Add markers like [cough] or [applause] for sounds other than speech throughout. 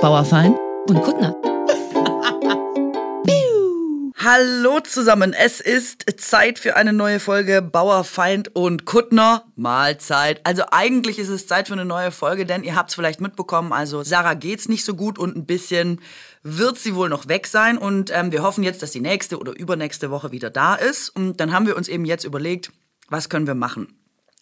Bauerfein und Kuttner. Hallo zusammen, es ist Zeit für eine neue Folge Bauerfeind und Kuttner Mahlzeit. Also eigentlich ist es Zeit für eine neue Folge, denn ihr habt es vielleicht mitbekommen, also Sarah geht's nicht so gut und ein bisschen wird sie wohl noch weg sein und ähm, wir hoffen jetzt, dass die nächste oder übernächste Woche wieder da ist und dann haben wir uns eben jetzt überlegt, was können wir machen?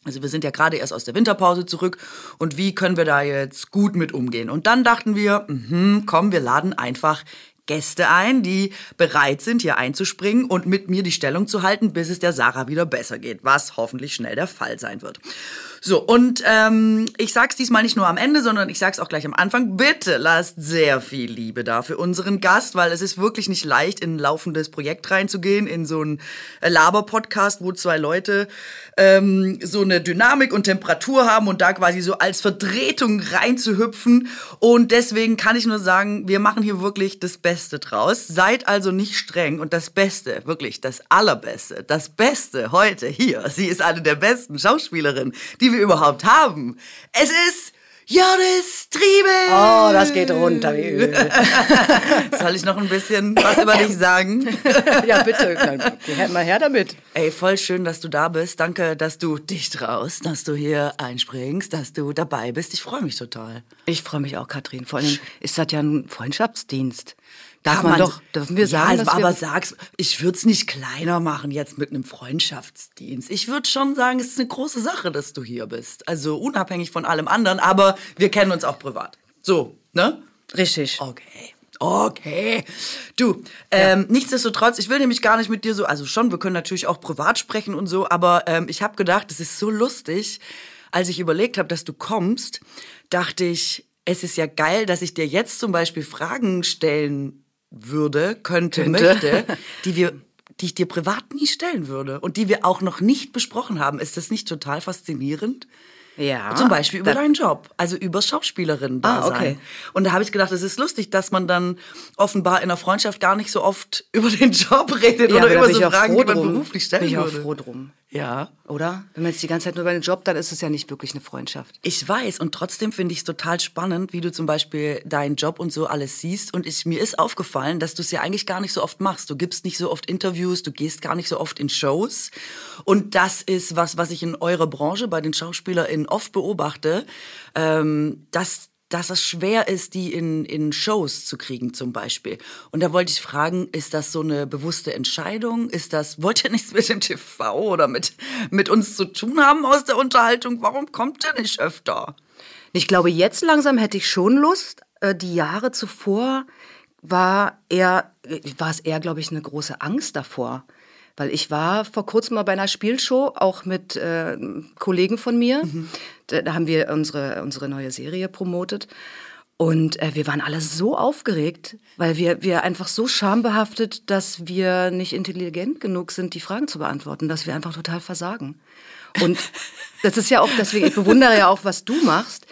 Also wir sind ja gerade erst aus der Winterpause zurück und wie können wir da jetzt gut mit umgehen? Und dann dachten wir, mh, komm, wir laden einfach Gäste ein, die bereit sind, hier einzuspringen und mit mir die Stellung zu halten, bis es der Sarah wieder besser geht, was hoffentlich schnell der Fall sein wird. So, und ähm, ich sag's diesmal nicht nur am Ende, sondern ich sag's auch gleich am Anfang. Bitte lasst sehr viel Liebe da für unseren Gast, weil es ist wirklich nicht leicht, in ein laufendes Projekt reinzugehen, in so einen Laber-Podcast, wo zwei Leute ähm, so eine Dynamik und Temperatur haben und da quasi so als Vertretung reinzuhüpfen. Und deswegen kann ich nur sagen, wir machen hier wirklich das Beste draus. Seid also nicht streng und das Beste, wirklich das Allerbeste, das Beste heute hier. Sie ist eine der besten Schauspielerinnen, die wir überhaupt haben. Es ist Joris Triebel. Oh, das geht runter wie Öl. [laughs] Soll ich noch ein bisschen was über dich sagen? [laughs] ja, bitte. Dann, mal her damit. Ey, voll schön, dass du da bist. Danke, dass du dich traust, dass du hier einspringst, dass du dabei bist. Ich freue mich total. Ich freue mich auch, Katrin. Vor allem ist das ja ein Freundschaftsdienst. Darf man, man, doch, dürfen wir sagen, ja, aber sag's, ich würde es nicht kleiner machen jetzt mit einem Freundschaftsdienst. Ich würde schon sagen, es ist eine große Sache, dass du hier bist. Also unabhängig von allem anderen, aber wir kennen uns auch privat. So, ne? Richtig. Okay. Okay. Du, ähm, ja. nichtsdestotrotz, ich will nämlich gar nicht mit dir so, also schon, wir können natürlich auch privat sprechen und so, aber ähm, ich habe gedacht, es ist so lustig, als ich überlegt habe, dass du kommst, dachte ich, es ist ja geil, dass ich dir jetzt zum Beispiel Fragen stellen würde, könnte, könnte. möchte, [laughs] die wir die ich dir privat nie stellen würde und die wir auch noch nicht besprochen haben. Ist das nicht total faszinierend? Ja. Zum Beispiel über deinen Job, also über Schauspielerin da ah, okay. Und da habe ich gedacht, es ist lustig, dass man dann offenbar in der Freundschaft gar nicht so oft [laughs] über den Job redet ja, oder über so Fragen, die man drum. beruflich stellen bin ich würde. auch froh drum. Ja. Oder? Wenn man jetzt die ganze Zeit nur über den Job, dann ist es ja nicht wirklich eine Freundschaft. Ich weiß und trotzdem finde ich es total spannend, wie du zum Beispiel deinen Job und so alles siehst. Und ich, mir ist aufgefallen, dass du es ja eigentlich gar nicht so oft machst. Du gibst nicht so oft Interviews, du gehst gar nicht so oft in Shows. Und das ist was, was ich in eurer Branche bei den SchauspielerInnen oft beobachte, ähm, dass dass es schwer ist, die in, in Shows zu kriegen zum Beispiel. Und da wollte ich fragen, ist das so eine bewusste Entscheidung? Ist das, wollt ihr nichts mit dem TV oder mit, mit uns zu tun haben aus der Unterhaltung? Warum kommt ihr nicht öfter? Ich glaube, jetzt langsam hätte ich schon Lust. Äh, die Jahre zuvor war eher, war es eher, glaube ich, eine große Angst davor. Weil ich war vor kurzem mal bei einer Spielshow, auch mit äh, Kollegen von mir. Mhm. Da, da, haben wir unsere, unsere neue Serie promotet. Und äh, wir waren alle so aufgeregt, weil wir, wir einfach so schambehaftet, dass wir nicht intelligent genug sind, die Fragen zu beantworten, dass wir einfach total versagen. Und [laughs] das ist ja auch, deswegen, ich bewundere ja auch, was du machst.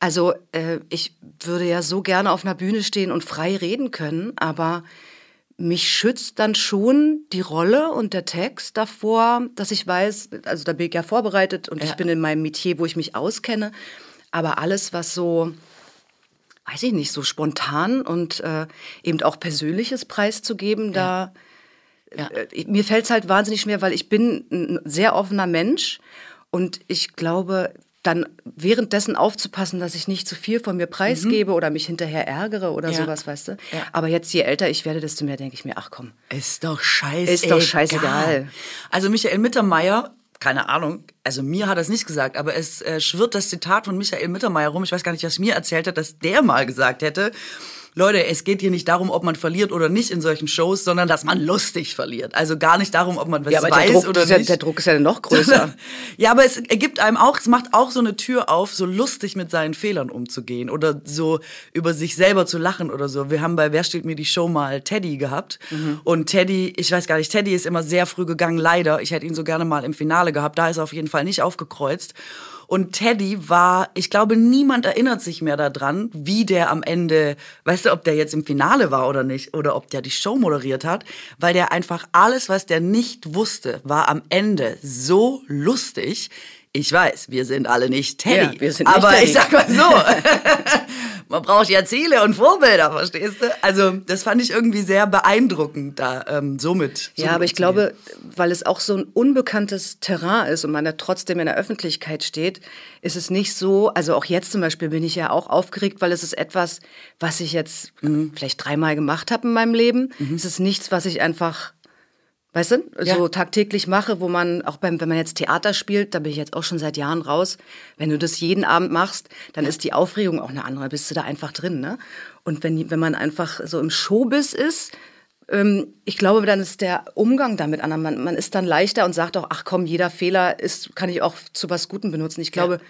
Also äh, ich würde ja so gerne auf einer Bühne stehen und frei reden können, aber mich schützt dann schon die Rolle und der Text davor, dass ich weiß, also da bin ich ja vorbereitet und ja. ich bin in meinem Metier, wo ich mich auskenne. Aber alles, was so, weiß ich nicht, so spontan und äh, eben auch Persönliches preiszugeben, ja. da ja. Äh, mir fällt es halt wahnsinnig schwer, weil ich bin ein sehr offener Mensch und ich glaube, dann währenddessen aufzupassen, dass ich nicht zu viel von mir preisgebe mhm. oder mich hinterher ärgere oder ja. sowas, weißt du? Ja. Aber jetzt, je älter ich werde, desto mehr denke ich mir, ach komm. Ist doch scheiße. Ist doch scheißegal. Also Michael Mittermeier, keine Ahnung, also mir hat er es nicht gesagt, aber es äh, schwirrt das Zitat von Michael Mittermeier rum. Ich weiß gar nicht, was mir erzählt hat, dass der mal gesagt hätte, Leute, es geht hier nicht darum, ob man verliert oder nicht in solchen Shows, sondern dass man lustig verliert. Also gar nicht darum, ob man was ja, aber weiß Druck, oder nicht. Ja, der Druck ist ja noch größer. [laughs] ja, aber es ergibt einem auch, es macht auch so eine Tür auf, so lustig mit seinen Fehlern umzugehen oder so über sich selber zu lachen oder so. Wir haben bei Wer steht mir die Show mal Teddy gehabt mhm. und Teddy, ich weiß gar nicht, Teddy ist immer sehr früh gegangen, leider. Ich hätte ihn so gerne mal im Finale gehabt, da ist er auf jeden Fall nicht aufgekreuzt. Und Teddy war, ich glaube, niemand erinnert sich mehr daran, wie der am Ende, weißt du, ob der jetzt im Finale war oder nicht, oder ob der die Show moderiert hat, weil der einfach alles, was der nicht wusste, war am Ende so lustig. Ich weiß, wir sind alle nicht Teddy, ja, wir sind aber Teddy. ich sag mal so, [laughs] [laughs] Man braucht ja Ziele und Vorbilder, verstehst du? Also das fand ich irgendwie sehr beeindruckend da ähm, somit. Ja, aber ich glaube, weil es auch so ein unbekanntes Terrain ist und man da trotzdem in der Öffentlichkeit steht, ist es nicht so, also auch jetzt zum Beispiel bin ich ja auch aufgeregt, weil es ist etwas, was ich jetzt mhm. vielleicht dreimal gemacht habe in meinem Leben. Mhm. Es ist nichts, was ich einfach weißt du, ja. so tagtäglich mache, wo man, auch beim, wenn man jetzt Theater spielt, da bin ich jetzt auch schon seit Jahren raus, wenn du das jeden Abend machst, dann ja. ist die Aufregung auch eine andere, bist du da einfach drin, ne? Und wenn, wenn man einfach so im Showbiz ist, ähm, ich glaube, dann ist der Umgang damit anders. Man, man ist dann leichter und sagt auch, ach komm, jeder Fehler ist, kann ich auch zu was Gutem benutzen. Ich glaube, ja.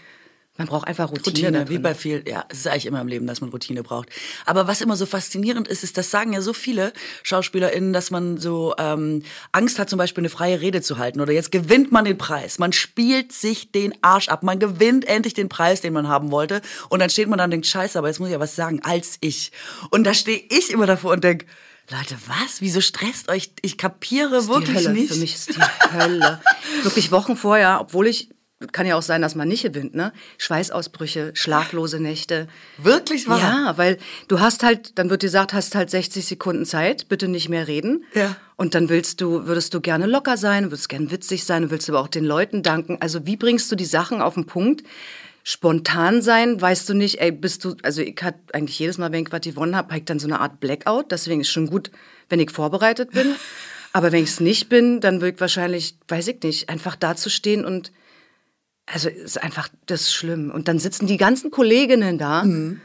Man braucht einfach Routine. Routine, wie bei viel, ja, es ist eigentlich immer im Leben, dass man Routine braucht. Aber was immer so faszinierend ist, ist, das sagen ja so viele SchauspielerInnen, dass man so ähm, Angst hat, zum Beispiel eine freie Rede zu halten. Oder jetzt gewinnt man den Preis. Man spielt sich den Arsch ab. Man gewinnt endlich den Preis, den man haben wollte. Und dann steht man da und denkt, scheiße, aber jetzt muss ich ja was sagen, als ich. Und da stehe ich immer davor und denke, Leute, was? Wieso stresst euch? Ich kapiere wirklich Hölle. nicht. Für mich ist die Hölle. [laughs] wirklich Wochen vorher, obwohl ich kann ja auch sein, dass man nicht gewinnt, ne? Schweißausbrüche, schlaflose Nächte. Wirklich wahr? Ja, weil du hast halt, dann wird dir gesagt, hast halt 60 Sekunden Zeit, bitte nicht mehr reden. Ja. Und dann willst du, würdest du gerne locker sein, würdest gerne witzig sein, willst aber auch den Leuten danken. Also wie bringst du die Sachen auf den Punkt? Spontan sein, weißt du nicht, ey, bist du, also ich hatte eigentlich jedes Mal, wenn ich was gewonnen habe, habe ich dann so eine Art Blackout. Deswegen ist schon gut, wenn ich vorbereitet bin. [laughs] Aber wenn ich es nicht bin, dann würde ich wahrscheinlich, weiß ich nicht, einfach dazustehen und also ist einfach das ist schlimm. Und dann sitzen die ganzen Kolleginnen da. Mhm.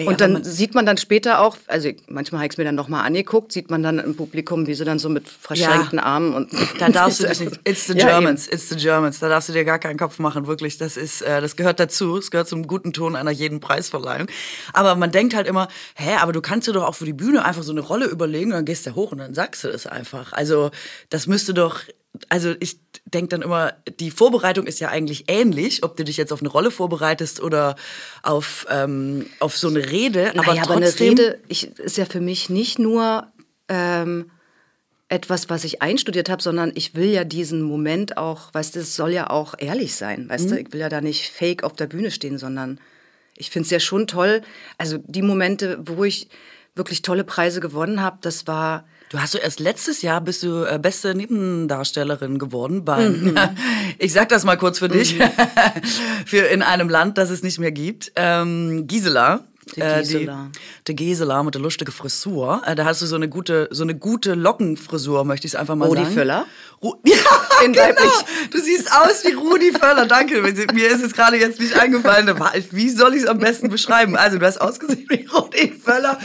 Ey, und dann man sieht man dann später auch, also manchmal habe ich es mir dann nochmal angeguckt, sieht man dann im Publikum, wie sie dann so mit verschränkten ja. Armen und. Da darfst du [laughs] dich nicht. It's the Germans, ja, it's the Germans. Da darfst du dir gar keinen Kopf machen, wirklich. Das ist, äh, das gehört dazu. Es gehört zum guten Ton einer jeden Preisverleihung. Aber man denkt halt immer, hä, aber du kannst dir doch auch für die Bühne einfach so eine Rolle überlegen und dann gehst du hoch und dann sagst du das einfach. Also, das müsste doch also ich denke dann immer, die Vorbereitung ist ja eigentlich ähnlich, ob du dich jetzt auf eine Rolle vorbereitest oder auf, ähm, auf so eine Rede. Aber, naja, trotzdem, aber eine Rede ich, ist ja für mich nicht nur ähm, etwas, was ich einstudiert habe, sondern ich will ja diesen Moment auch, weißt du, es soll ja auch ehrlich sein, weißt mhm. du, ich will ja da nicht fake auf der Bühne stehen, sondern ich finde es ja schon toll, also die Momente, wo ich wirklich tolle Preise gewonnen habe, das war Du hast du erst letztes Jahr bist du äh, beste Nebendarstellerin geworden beim. Mhm. [laughs] ich sag das mal kurz für dich, mhm. [laughs] für in einem Land, das es nicht mehr gibt. Ähm, Gisela. Die Gisela. Äh, die, die Gisela mit der lustigen Frisur. Äh, da hast du so eine gute, so eine gute Lockenfrisur, möchte ich es einfach mal Rudi sagen. Rudi Völler? Ru [laughs] ja, In genau. Du siehst aus wie Rudi Völler. Danke. Mir ist es gerade jetzt nicht eingefallen. Wie soll ich es am besten beschreiben? Also, du hast ausgesehen wie Rudi Völler.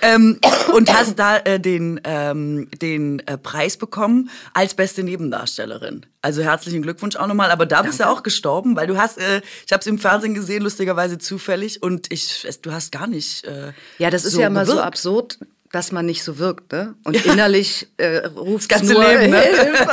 Ähm, und hast da äh, den, ähm, den äh, Preis bekommen als beste Nebendarstellerin. Also herzlichen Glückwunsch auch nochmal. Aber da bist du auch gestorben, weil du hast, äh, ich habe es im Fernsehen gesehen, lustigerweise zufällig, und ich, du hast gar nicht. Äh, ja, das ist so ja immer gewirkt. so absurd dass man nicht so wirkt, ne? Und ja. innerlich äh, ruft das ganze nur, Leben, ne? Hilfe,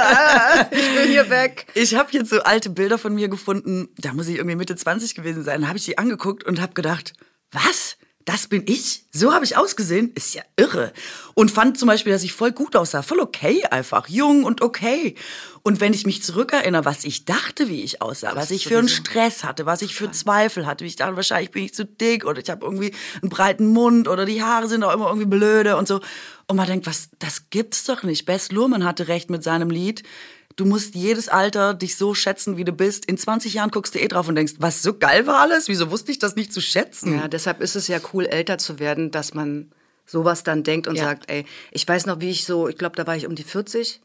ich will hier weg. [laughs] Ich habe jetzt so alte Bilder von mir gefunden, da muss ich irgendwie Mitte 20 gewesen sein, habe ich die angeguckt und habe gedacht, was? Das bin ich, so habe ich ausgesehen, ist ja irre. Und fand zum Beispiel, dass ich voll gut aussah, voll okay einfach, jung und okay. Und wenn ich mich zurückerinnere, was ich dachte, wie ich aussah, was ich für einen Stress hatte, was ich für Zweifel hatte, wie ich dachte, wahrscheinlich bin ich zu dick oder ich habe irgendwie einen breiten Mund oder die Haare sind auch immer irgendwie blöde und so. Und man denkt, was, das gibt's doch nicht. Bess Luhrmann hatte recht mit seinem Lied du musst jedes Alter dich so schätzen, wie du bist. In 20 Jahren guckst du eh drauf und denkst, was so geil war alles? Wieso wusste ich das nicht zu schätzen? Ja, deshalb ist es ja cool, älter zu werden, dass man sowas dann denkt und ja. sagt, ey, ich weiß noch, wie ich so, ich glaube, da war ich um die 40,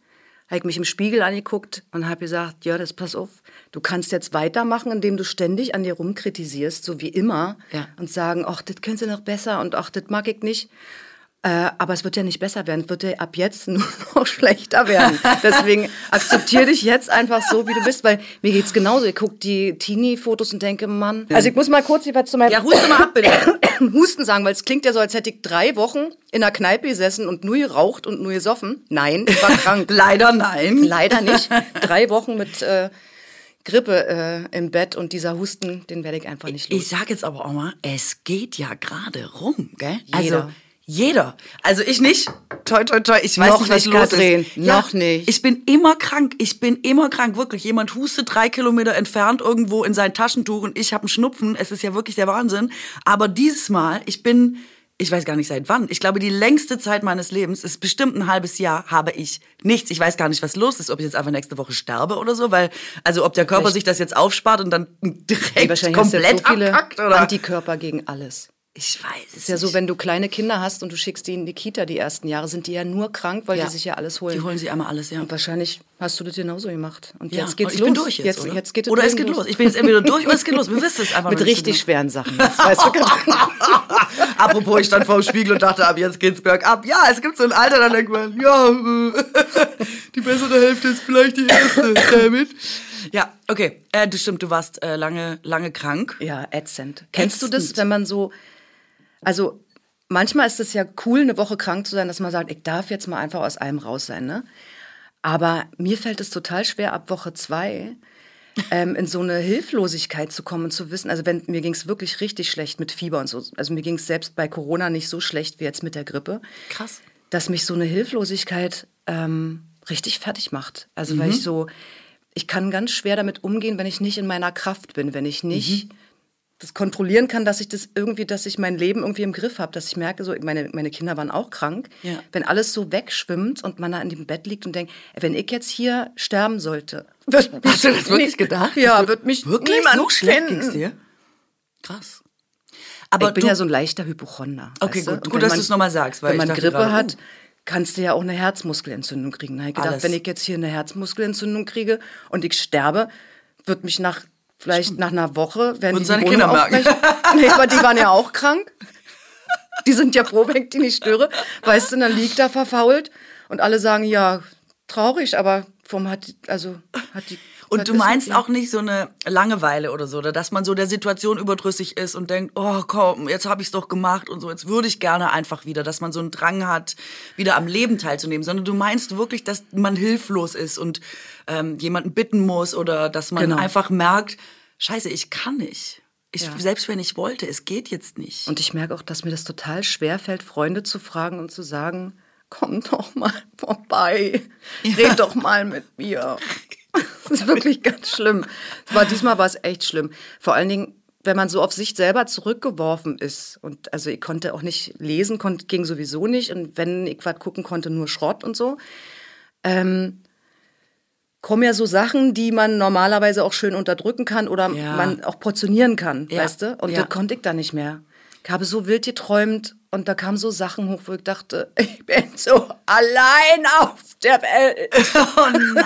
habe ich mich im Spiegel angeguckt und habe gesagt, ja, das pass auf, du kannst jetzt weitermachen, indem du ständig an dir rumkritisierst, so wie immer, ja. und sagen, ach, das können sie noch besser und ach, das mag ich nicht. Äh, aber es wird ja nicht besser werden, es wird ja ab jetzt [laughs] nur noch schlechter werden. Deswegen akzeptiere dich jetzt einfach so, wie du bist, weil mir geht's genauso. Ich gucke die Teenie-Fotos und denke, Mann. Also ich muss mal kurz was zu meinem ja, huste mal ab, bitte. [coughs] Husten sagen, weil es klingt ja so, als hätte ich drei Wochen in einer Kneipe gesessen und nur geraucht und nur gesoffen. Nein, ich war krank. [laughs] Leider nein. Leider nicht. [laughs] Drei Wochen mit äh, Grippe äh, im Bett und dieser Husten, den werde ich einfach nicht los. Ich sage jetzt aber auch mal, es geht ja gerade rum, gell? Jeder. Also Jeder. Also ich nicht. Toi, toi, toi. Ich weiß Noch nicht, was los Katrin. ist. Noch nicht. Ich bin immer krank. Ich bin immer krank. Wirklich. Jemand hustet drei Kilometer entfernt irgendwo in sein Taschentuch und ich habe einen Schnupfen. Es ist ja wirklich der Wahnsinn. Aber dieses Mal, ich bin, ich weiß gar nicht seit wann. Ich glaube, die längste Zeit meines Lebens ist bestimmt ein halbes Jahr, habe ich nichts. Ich weiß gar nicht, was los ist, ob ich jetzt einfach nächste Woche sterbe oder so, weil, also ob der Körper sich das jetzt aufspart und dann direkt Wahrscheinlich hast du komplett so viele abkackt, oder? Antikörper gegen alles. Ich weiß es Ist ja so, wenn du kleine Kinder hast und du schickst die in die Kita die ersten Jahre, sind die ja nur krank, weil Ja. die sich ja alles holen. Die holen sich einmal alles, ja. Und wahrscheinlich hast du das genauso gemacht. Und Ja, jetzt geht's und ich los. bin durch jetzt, jetzt, oder? jetzt geht es Oder es geht los. Ich bin jetzt entweder durch oder es geht los. Wir wissen es einfach Mit nicht richtig so schweren Sachen. Jetzt, weißt du, Katrin? [laughs] Apropos, ich stand vor dem Spiegel und dachte, ab jetzt geht's bergab. Ja, es gibt so ein Alter, da denkt man, ja, [laughs] die bessere Hälfte ist vielleicht die erste. Damit. Ja, okay. Äh, das stimmt, du warst äh, lange, lange krank. Ja, ätzend. Kennst du das, wenn man so, also manchmal ist es ja cool, eine Woche krank zu sein, dass man sagt, ich darf jetzt mal einfach aus allem raus sein, ne? Aber mir fällt es total schwer, ab Woche zwei ähm, in so eine Hilflosigkeit zu kommen und zu wissen, also wenn mir ging es wirklich richtig schlecht mit Fieber und so, also mir ging es selbst bei Corona nicht so schlecht wie jetzt mit der Grippe, Krass. dass mich so eine Hilflosigkeit ähm, richtig fertig macht. Also weil ich so, ich kann ganz schwer damit umgehen, wenn ich nicht in meiner Kraft bin, wenn ich nicht das kontrollieren kann, dass ich das irgendwie, dass ich mein Leben irgendwie im Griff habe, dass ich merke, so meine, meine Kinder waren auch krank. Ja. Wenn alles so wegschwimmt und man da in dem Bett liegt und denkt, wenn ich jetzt hier sterben sollte, wird mich [laughs] Hast du das wirklich gedacht? Ja, wird mich Wirklich niemand so schlecht finden. dir? Krass. Aber ich bin du, ja so ein leichter Hypochonder. Okay, weißt du? gut. Gut, dass man- du's noch mal sagst, weil Wenn man Grippe gerade, hat, oh. kannst du ja auch eine Herzmuskelentzündung kriegen. Da habe ich gedacht, Alles. wenn ich jetzt hier eine Herzmuskelentzündung kriege und ich sterbe, wird mich nach vielleicht nach einer Woche, werden Würden die, seine die Kinder merken. Nee, aber die waren ja auch krank. Die sind ja froh, wenn ich die nicht störe. Weißt du, dann liegt da verfault und alle sagen, ja, traurig, aber vom hat, also hat die. Und du meinst auch nicht so eine Langeweile oder so, oder dass man so der Situation überdrüssig ist und denkt, oh komm, jetzt habe ich es doch gemacht und so, jetzt würde ich gerne einfach wieder, dass man so einen Drang hat, wieder am Leben teilzunehmen, sondern du meinst wirklich, dass man hilflos ist und ähm, jemanden bitten muss oder dass man Genau. einfach merkt, scheiße, ich kann nicht. Ich, Ja. Selbst wenn ich wollte, es geht jetzt nicht. Und ich merke auch, dass mir das total schwer fällt, Freunde zu fragen und zu sagen, komm doch mal [laughs] vorbei, red doch mal mit mir. [laughs] Das ist wirklich ganz schlimm. War, diesmal war es echt schlimm. Vor allen Dingen, wenn man so auf sich selber zurückgeworfen ist. Und also ich konnte auch nicht lesen, konnte, ging sowieso nicht. Und wenn ich was gucken konnte, nur Schrott und so. Ähm, kommen ja so Sachen, die man normalerweise auch schön unterdrücken kann oder Ja. man auch portionieren kann, Ja. weißt du? Und Ja. das konnte ich da nicht mehr. Ich habe so wild geträumt und da kamen so Sachen hoch, wo ich dachte, [laughs] ich bin so allein auf der Welt. Oh nein.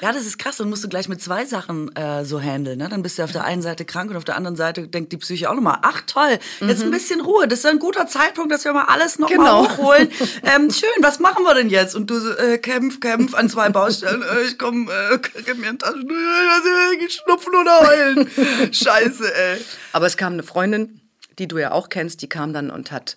Ja, das ist krass. Dann musst du gleich mit zwei Sachen äh, so handeln. Ne? Dann bist du auf der einen Seite krank und auf der anderen Seite denkt die Psyche auch nochmal, ach toll, jetzt ein bisschen Ruhe. Das ist ein guter Zeitpunkt, dass wir mal alles nochmal Genau. hochholen. Ähm, schön, was machen wir denn jetzt? Und du so, äh, kämpf, kämpf an zwei Baustellen. Äh, ich komm, äh, gib mir ein Taschentuch. Ich schnupfen oder heulen. [laughs] Scheiße, ey. Aber es kam eine Freundin, die du ja auch kennst, die kam dann und hat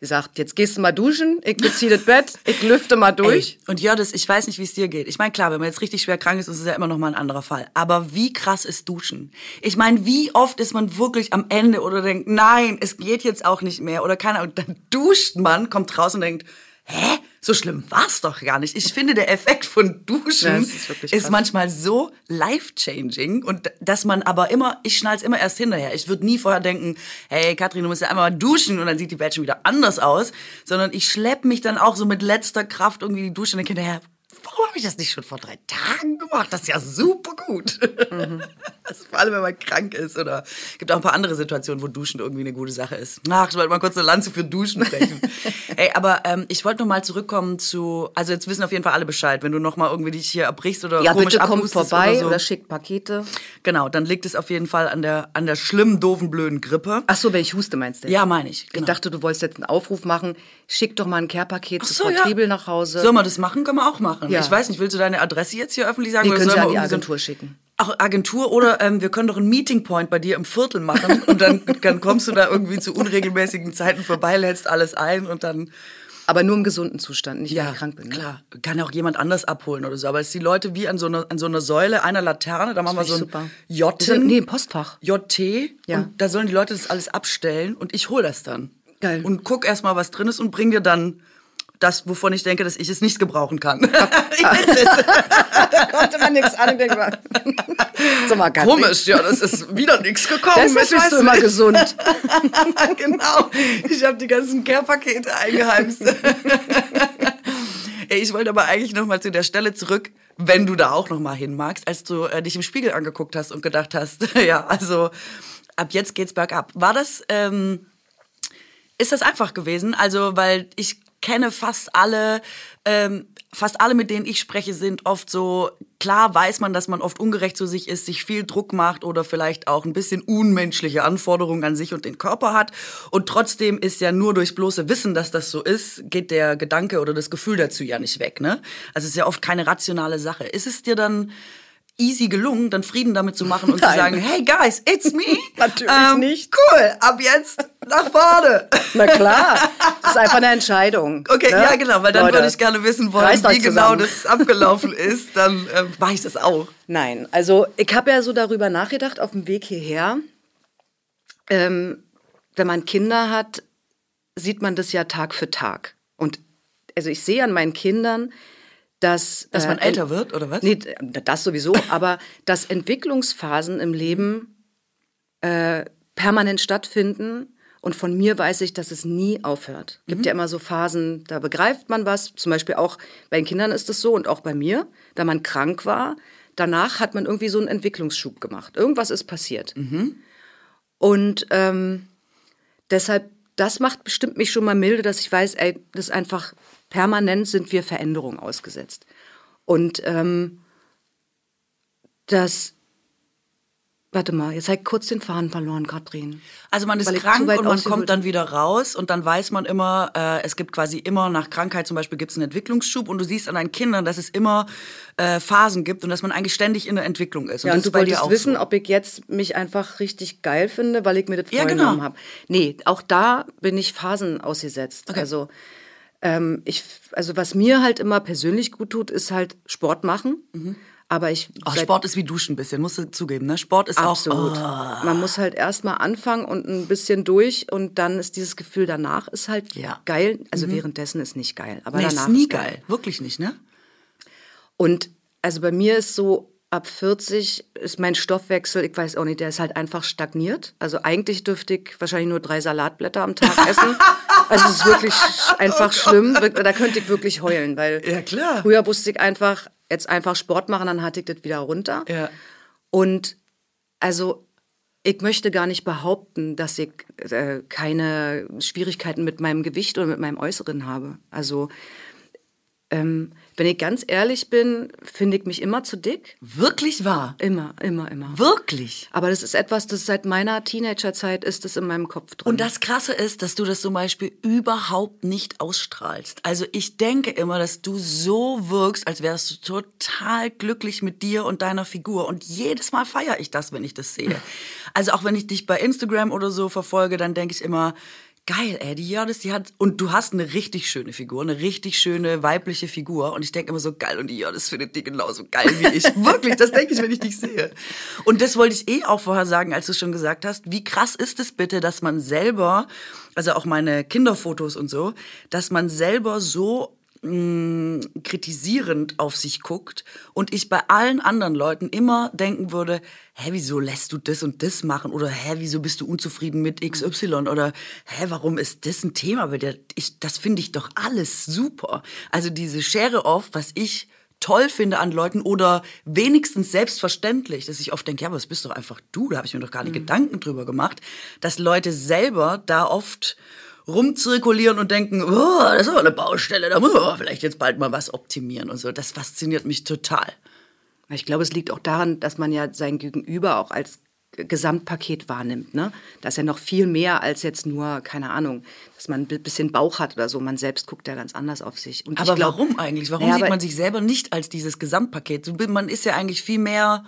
gesagt, jetzt gehst du mal duschen, ich beziehe das Bett, ich lüfte mal durch. Ey, und Jördis, ich weiß nicht, wie es dir geht. Ich meine, klar, wenn man jetzt richtig schwer krank ist, ist es ja immer noch mal ein anderer Fall. Aber wie krass ist Duschen? Ich meine, wie oft ist man wirklich am Ende oder denkt, nein, es geht jetzt auch nicht mehr oder keine Ahnung. Dann duscht man, kommt raus und denkt, hä? So schlimm war's doch gar nicht. Ich finde, der Effekt von Duschen Ja, ist, ist manchmal so life-changing und dass man aber immer, ich schnall's immer erst hinterher. Ich würde nie vorher denken, hey Katrin, du musst ja einmal mal duschen und dann sieht die Welt schon wieder anders aus, sondern ich schlepp mich dann auch so mit letzter Kraft irgendwie die Dusche und denke, naja, warum habe ich das nicht schon vor drei Tagen gemacht? Das ist ja super gut. Also [laughs] vor allem, wenn man krank ist oder gibt auch ein paar andere Situationen, wo Duschen irgendwie eine gute Sache ist. Ach, ich wollte mal kurz eine Lanze für Duschen brechen. [laughs] Ey, aber ähm, ich wollte noch mal zurückkommen zu, also jetzt wissen auf jeden Fall alle Bescheid, wenn du noch mal irgendwie dich hier abbrichst oder Ja, komisch bitte kommt vorbei oder, so. oder schickt Pakete. Genau, dann liegt es auf jeden Fall an der, an der schlimmen, doofen, blöden Grippe. Ach so, wenn ich huste, meinst du? Ja, meine ich. Ich Genau. dachte, du wolltest jetzt einen Aufruf machen, schick doch mal ein Care-Paket zu so, Frau ja. Triebel nach Hause. Sollen wir das machen? Können wir auch machen. Ja. Ich weiß nicht, willst du deine Adresse jetzt hier öffentlich sagen? Oder können Sie an wir die irgendwie so Agentur schicken. Auch Agentur oder ähm, wir können doch einen Meeting Point bei dir im Viertel machen und dann, dann kommst du da irgendwie zu unregelmäßigen Zeiten vorbei, lädst alles ein und dann Aber nur im gesunden Zustand, nicht wenn ja ich krank bin. Ne? klar kann auch jemand anders abholen oder so. Aber es ist die Leute wie an so einer an so einer Säule einer Laterne, da machen wir so ein ich J Das ist- Nee, im Postfach. JT Ja. und da sollen die Leute das alles abstellen und ich hole das dann. Geil. und guck erstmal, was drin ist und bring dir dann das, wovon ich denke, dass ich es nicht gebrauchen kann. [laughs] ich weiß es. Konnte man nichts an. So mal Komisch, ja, das ist wieder nichts gekommen. Deshalb bist du immer gesund. [laughs] genau. Ich habe die ganzen Care-Pakete eingeheimst. Ich wollte aber eigentlich noch mal zu der Stelle zurück, wenn du da auch noch mal hin magst, als du äh, dich im Spiegel angeguckt hast und gedacht hast, [laughs] ja, also ab jetzt geht's bergab. War das, ähm, ist das einfach gewesen? Also, weil ich kenne fast alle, ähm, fast alle, mit denen ich spreche, sind oft so, klar weiß man, dass man oft ungerecht zu sich ist, sich viel Druck macht oder vielleicht auch ein bisschen unmenschliche Anforderungen an sich und den Körper hat. Und trotzdem ist ja nur durchs bloße Wissen, dass das so ist, geht der Gedanke oder das Gefühl dazu ja nicht weg. Ne? Also es ist ja oft keine rationale Sache. Ist es dir dann easy gelungen, dann Frieden damit zu machen und zu Nein. sagen, hey guys, it's me. [laughs] Natürlich nicht. Cool, ab jetzt nach vorne. [laughs] Na klar, das ist einfach eine Entscheidung. Okay, ne? ja genau, weil dann Leute, würde ich gerne wissen wollen, wie genau das abgelaufen ist. Dann ähm, mache ich das auch. Nein, also ich habe ja so darüber nachgedacht auf dem Weg hierher. Ähm, wenn man Kinder hat, sieht man das ja Tag für Tag. Und also ich sehe an meinen Kindern, dass Dass man äh, älter wird, oder was? Nee, das sowieso, [laughs] aber dass Entwicklungsphasen im Leben äh, permanent stattfinden. Und von mir weiß ich, dass es nie aufhört. Gibt ja immer so Phasen, da begreift man was. Zum Beispiel auch bei den Kindern ist es so und auch bei mir, da man krank war. Danach hat man irgendwie so einen Entwicklungsschub gemacht. Irgendwas ist passiert. Und ähm, deshalb, das macht bestimmt mich schon mal milde, dass ich weiß, ey, das ist einfach permanent sind wir Veränderungen ausgesetzt. Und ähm, das, warte mal, jetzt ich kurz den Faden verloren, Katrin. Also man ist Weil krank und man kommt dann wieder raus und dann weiß man immer, äh, es gibt quasi immer nach Krankheit zum Beispiel gibt es einen Entwicklungsschub und du siehst an deinen Kindern, dass es immer äh, Phasen gibt und dass man eigentlich ständig in der Entwicklung ist. Ja, das und du wolltest auch wissen, so. ob ich jetzt mich einfach richtig geil finde, weil ich mir das Ja, vorgenommen genau. habe. Nee, auch da bin ich Phasen ausgesetzt. Also, ähm, ich, also was mir halt immer persönlich gut tut, ist halt Sport machen. Aber ich seit- Sport ist wie Duschen ein bisschen, musst du zugeben. Ne? Sport ist Absolut. auch. Oh. Man muss halt erstmal anfangen und ein bisschen durch und dann ist dieses Gefüll danach ist halt Ja. geil. Also währenddessen ist nicht geil, aber Nee, danach ist nie ist geil. Wirklich nicht, ne? Und also bei mir ist so, ab 40 ist mein Stoffwechsel, ich weiß auch nicht, der ist halt einfach stagniert. Also eigentlich dürfte ich wahrscheinlich nur drei Salatblätter am Tag essen. Also es ist wirklich [laughs] einfach schlimm. Wir- Da könnte ich wirklich heulen, weil Ja, klar. früher wusste ich einfach, jetzt einfach Sport machen, dann hatte ich das wieder runter. Ja. Und also ich möchte gar nicht behaupten, dass ich äh, keine Schwierigkeiten mit meinem Gewicht oder mit meinem Äußeren habe. Also ähm, wenn ich ganz ehrlich bin, finde ich mich immer zu dick. Wirklich wahr. Immer, immer, immer. Wirklich. Aber das ist etwas, das seit meiner Teenagerzeit ist, das in meinem Kopf drin. Und das Krasse ist, dass du das zum Beispiel überhaupt nicht ausstrahlst. Also ich denke immer, dass du so wirkst, als wärst du total glücklich mit dir und deiner Figur. Und jedes Mal feiere ich das, wenn ich das sehe. [laughs] Also auch wenn ich dich bei Instagram oder so verfolge, dann denke ich immer, geil, ey, die Jördis, die hat, und du hast eine richtig schöne Figur, eine richtig schöne weibliche Figur. Und ich denke immer so, geil, und die Jördis findet die genauso geil wie ich. [laughs] Wirklich, das denke ich, wenn ich dich sehe. Und das wollte ich eh auch vorher sagen, als du schon gesagt hast, wie krass ist es bitte, dass man selber, also auch meine Kinderfotos und so, dass man selber so mh, kritisierend auf sich guckt und ich bei allen anderen Leuten immer denken würde, hä, wieso lässt du das und das machen oder hä, wieso bist du unzufrieden mit XY oder hä, warum ist das ein Thema bei dir? Ich, das finde ich doch alles super. Also diese Schere auf, was ich toll finde an Leuten oder wenigstens selbstverständlich, dass ich oft denke, ja, aber das bist doch einfach du, da habe ich mir doch gar nicht Gedanken drüber gemacht, dass Leute selber da oft rumzirkulieren und denken, oh, das ist aber eine Baustelle, da muss man vielleicht jetzt bald mal was optimieren und so. Das fasziniert mich total. Ich glaube, es liegt auch daran, dass man ja sein Gegenüber auch als Gesamtpaket wahrnimmt. Ne? Das ist ja noch viel mehr als jetzt nur, keine Ahnung, dass man ein bisschen Bauch hat oder so. Man selbst guckt ja ganz anders auf sich. Und Aber glaub, warum eigentlich? Warum Naja, sieht man sich selber nicht als dieses Gesamtpaket? Man ist ja eigentlich viel mehr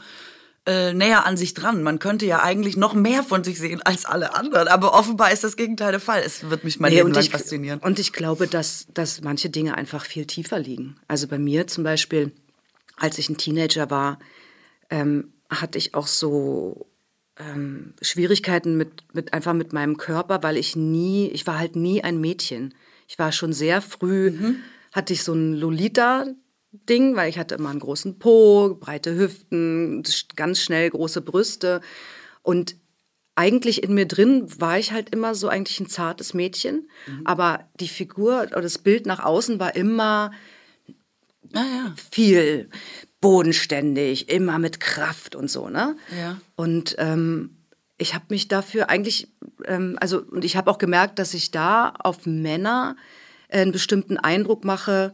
äh, näher an sich dran. Man könnte ja eigentlich noch mehr von sich sehen als alle anderen. Aber offenbar ist das Gegenteil der Fall. Es wird mich mein Nee, Leben lang ich, faszinieren. Und ich glaube, dass, dass manche Dinge einfach viel tiefer liegen. Also bei mir zum Beispiel, als ich ein Teenager war, ähm, hatte ich auch so ähm, Schwierigkeiten mit, mit einfach mit meinem Körper, weil ich nie, ich war halt nie ein Mädchen. Ich war schon sehr früh, hatte ich so ein Lolita-Ding, weil ich hatte immer einen großen Po, breite Hüften, ganz schnell große Brüste. Und eigentlich in mir drin war ich halt immer so eigentlich ein zartes Mädchen, aber die Figur oder das Bild nach außen war immer Ah, ja. viel bodenständig, immer mit Kraft und so, ne? Ja. Und ähm, ich habe mich dafür eigentlich, ähm, also und ich habe auch gemerkt, dass ich da auf Männer äh, einen bestimmten Eindruck mache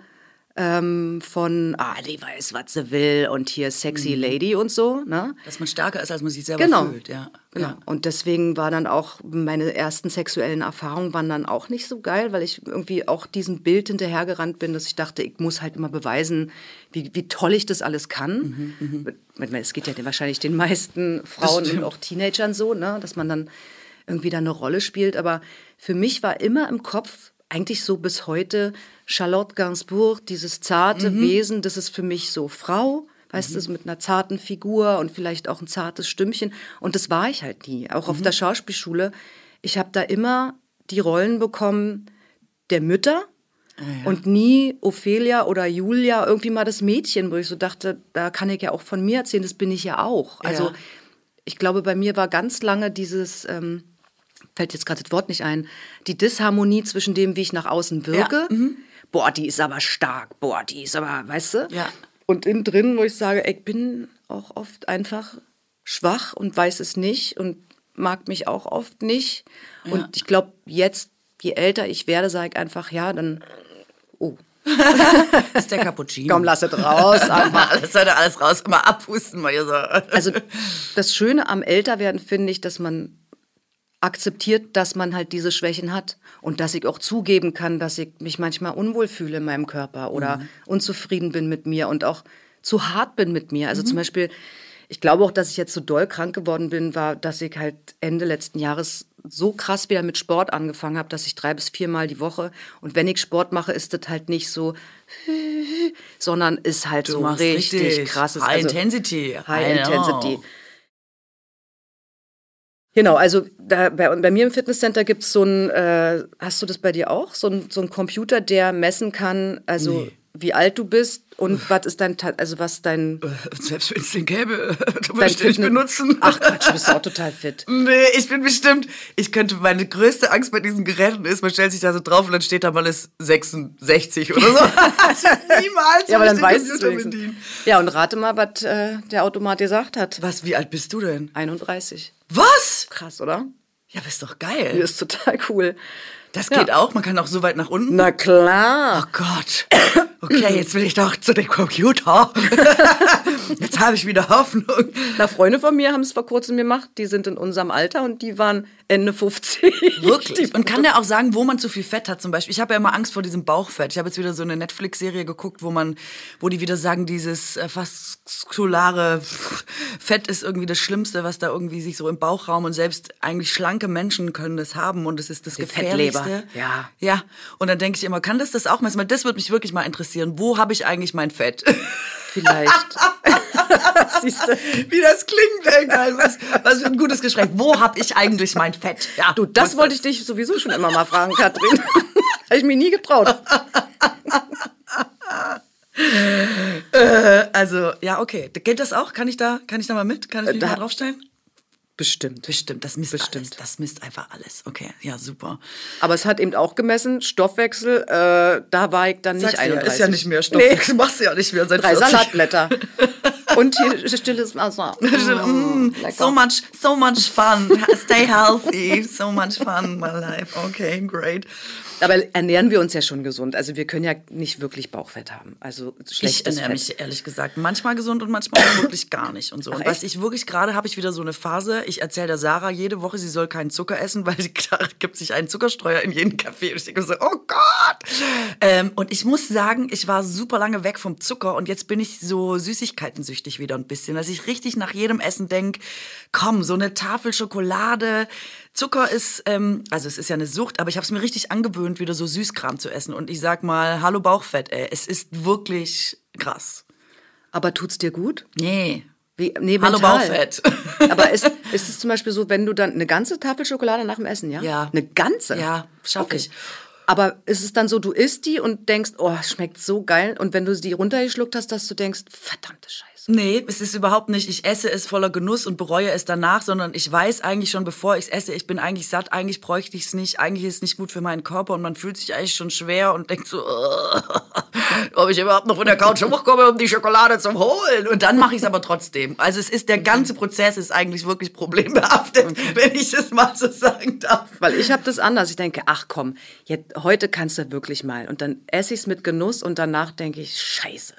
ähm, von, ah, die weiß, was sie will und hier sexy Lady und so, ne? Dass man stärker ist, als man sich selber Genau. fühlt. Ja. Genau. Ja. Und deswegen war dann auch, meine ersten sexuellen Erfahrungen waren dann auch nicht so geil, weil ich irgendwie auch diesem Bild hinterhergerannt bin, dass ich dachte, ich muss halt immer beweisen, wie, wie toll ich das alles kann. Mit- mit- Es geht ja wahrscheinlich den meisten Frauen und auch Teenagern so, ne? dass man dann irgendwie da eine Rolle spielt. Aber für mich war immer im Kopf, eigentlich so bis heute, Charlotte Gainsbourg, dieses zarte Wesen, das ist für mich so Frau. Weißt du, so mit einer zarten Figur und vielleicht auch ein zartes Stimmchen. Und das war ich halt nie. Auch auf der Schauspielschule. Ich habe da immer die Rollen bekommen der Mütter und nie Ophelia oder Julia, irgendwie mal das Mädchen, wo ich so dachte, da kann ich ja auch von mir erzählen, das bin ich ja auch. Also Ja. ich glaube, bei mir war ganz lange dieses, ähm, fällt jetzt gerade das Wort nicht ein, die Disharmonie zwischen dem, wie ich nach außen wirke. Boah, die ist aber stark, boah, die ist aber, weißt du? Ja. Und innen drin, wo ich sage, ich bin auch oft einfach schwach und weiß es nicht und mag mich auch oft nicht. Und ich glaube, jetzt, je älter ich werde, sage ich einfach, ja, dann, oh, Das [laughs] ist der Cappuccino. komm, lass es raus. [laughs] Mal alles, sollte alles raus, immer abhusten, mal so. Also das Schöne am Älterwerden finde ich, dass man akzeptiert, dass man halt diese Schwächen hat und dass ich auch zugeben kann, dass ich mich manchmal unwohl fühle in meinem Körper oder unzufrieden bin mit mir und auch zu hart bin mit mir. Also zum Beispiel, ich glaube auch, dass ich jetzt so doll krank geworden bin, war, dass ich halt Ende letzten Jahres so krass wieder mit Sport angefangen habe, dass ich drei bis viermal die Woche und wenn ich Sport mache, ist das halt nicht so, [laughs] sondern ist halt so machst richtig, richtig krasses. High also Intensity. High. Intensity. Genau, also da, bei, bei mir im Fitnesscenter gibt es so ein, äh, hast du das bei dir auch? So ein, so ein Computer, der messen kann, also Nee. wie alt du bist und was ist dein, also was dein, Selbst wenn es den gäbe, [laughs] du würdest den nicht benutzen. Ach Quatsch, du bist auch total fit. [laughs] Nee, ich bin bestimmt, ich könnte, meine größte Angst bei diesen Geräten ist, man stellt sich da so drauf und dann steht da mal es 66 oder so. [laughs] Niemals Ja, aber dann weißt du. Ja, und rate mal, was äh, der Automat gesagt hat. Was, wie alt bist du denn? 31. Was? Krass, oder? Ja, bist doch geil. Das ist total cool. Das Ja. geht auch, man kann auch so weit nach unten. Na klar. Oh Gott. Okay, jetzt will ich doch zu dem Computer. [laughs] Jetzt habe ich wieder Hoffnung. Na, Freunde von mir haben es vor kurzem gemacht, die sind in unserem Alter und die waren Ende 50. Wirklich? [laughs] Und kann der auch sagen, wo man zu viel Fett hat zum Beispiel? Ich habe ja immer Angst vor diesem Bauchfett. Ich habe jetzt wieder so eine Netflix-Serie geguckt, wo man, wo die wieder sagen, dieses äh, vaskulare Fett ist irgendwie das Schlimmste, was da irgendwie sich so im Bauchraum und selbst eigentlich schlanke Menschen können das haben und es ist das Die Gefährlichste. Fettleber. Ja. Ja. Und dann denke ich immer, kann das das auch das würde mich wirklich mal interessieren. Wo habe ich eigentlich mein Fett? [laughs] Vielleicht. [laughs] Wie das klingt, ey, geil. Was, was für ein gutes Gespräch. Wo habe ich eigentlich mein Fett? Ja, Du, das wollte ich dich sowieso schon immer mal fragen, Katrin. [laughs] Habe ich mir nie getraut. Also, ja, okay. Geht das auch? Kann ich da, kann ich da mal mit? Kann ich mich da- mal draufstellen? Bestimmt. Bestimmt, das misst Bestimmt. alles. Das misst einfach alles. Okay, ja, super. Aber es hat eben auch gemessen, Stoffwechsel, äh, da war ich dann nicht Sagst du ja, 31. ist ja nicht mehr Nee, Stoffwechsel. Machst du ja nicht mehr seit drei 40. Salatblätter. [laughs] Und hier stilles Wasser. [laughs] Mm, lecker. so much, so much fun. Stay healthy. So much fun, my life. Okay, great. Aber ernähren wir uns ja schon gesund. Also wir können ja nicht wirklich Bauchfett haben. Also Ich schlechtes ernähre Fett. mich ehrlich gesagt manchmal gesund und manchmal auch wirklich gar nicht und so. und was ich wirklich gerade habe ich wieder so eine Phase. Ich erzähle der Sarah jede Woche, sie soll keinen Zucker essen, weil sie [laughs] gibt sich einen Zuckerstreuer in jeden Kaffee. Und ich denke so, oh Gott. Ähm, und ich muss sagen, ich war super lange weg vom Zucker und jetzt bin ich so Süßigkeitensüchtig wieder ein bisschen, dass ich richtig nach jedem Essen denke, komm, so eine Tafel Schokolade. Zucker ist, ähm, also es ist ja eine Sucht, aber ich habe es mir richtig angewöhnt, wieder so Süßkram zu essen. Und ich sag mal, hallo Bauchfett, ey, es ist wirklich krass. Aber tut's dir gut? Nee. Wie, nee, Hallo mental. Baufett. [laughs] Aber ist, ist es zum Beispiel so, wenn du dann eine ganze Tafel Schokolade nach dem Essen, ja? Ja. Eine ganze? Ja, schaff ich. Aber ist es dann so, du isst die und denkst, oh, schmeckt so geil. Und wenn du die runtergeschluckt hast, dass du denkst, verdammte Scheiße. Nee, es ist überhaupt nicht, ich esse es voller Genuss und bereue es danach, sondern ich weiß eigentlich schon, bevor ich es esse, ich bin eigentlich satt, eigentlich bräuchte ich es nicht, eigentlich ist es nicht gut für meinen Körper und man fühlt sich eigentlich schon schwer und denkt so, [laughs] ob ich überhaupt noch von der Couch hochkomme, um die Schokolade zu holen. Und dann mache ich es aber trotzdem. Also es ist, der ganze Prozess ist eigentlich wirklich problembehaftet, [laughs] wenn ich es mal so sagen darf. Weil ich habe das anders. Ich denke, ach komm, jetzt, heute kannst du wirklich mal. Und dann esse ich es mit Genuss und danach denke ich, scheiße.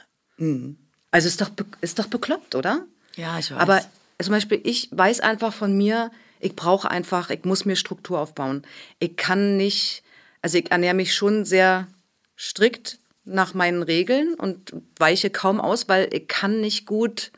Also ist doch, ist doch bekloppt, oder? Ja, ich weiß. Aber zum Beispiel, ich weiß einfach von mir, ich brauche einfach, ich muss mir Struktur aufbauen. Ich kann nicht, also ich ernähre mich schon sehr strikt nach meinen Regeln und weiche kaum aus, weil ich kann nicht gut,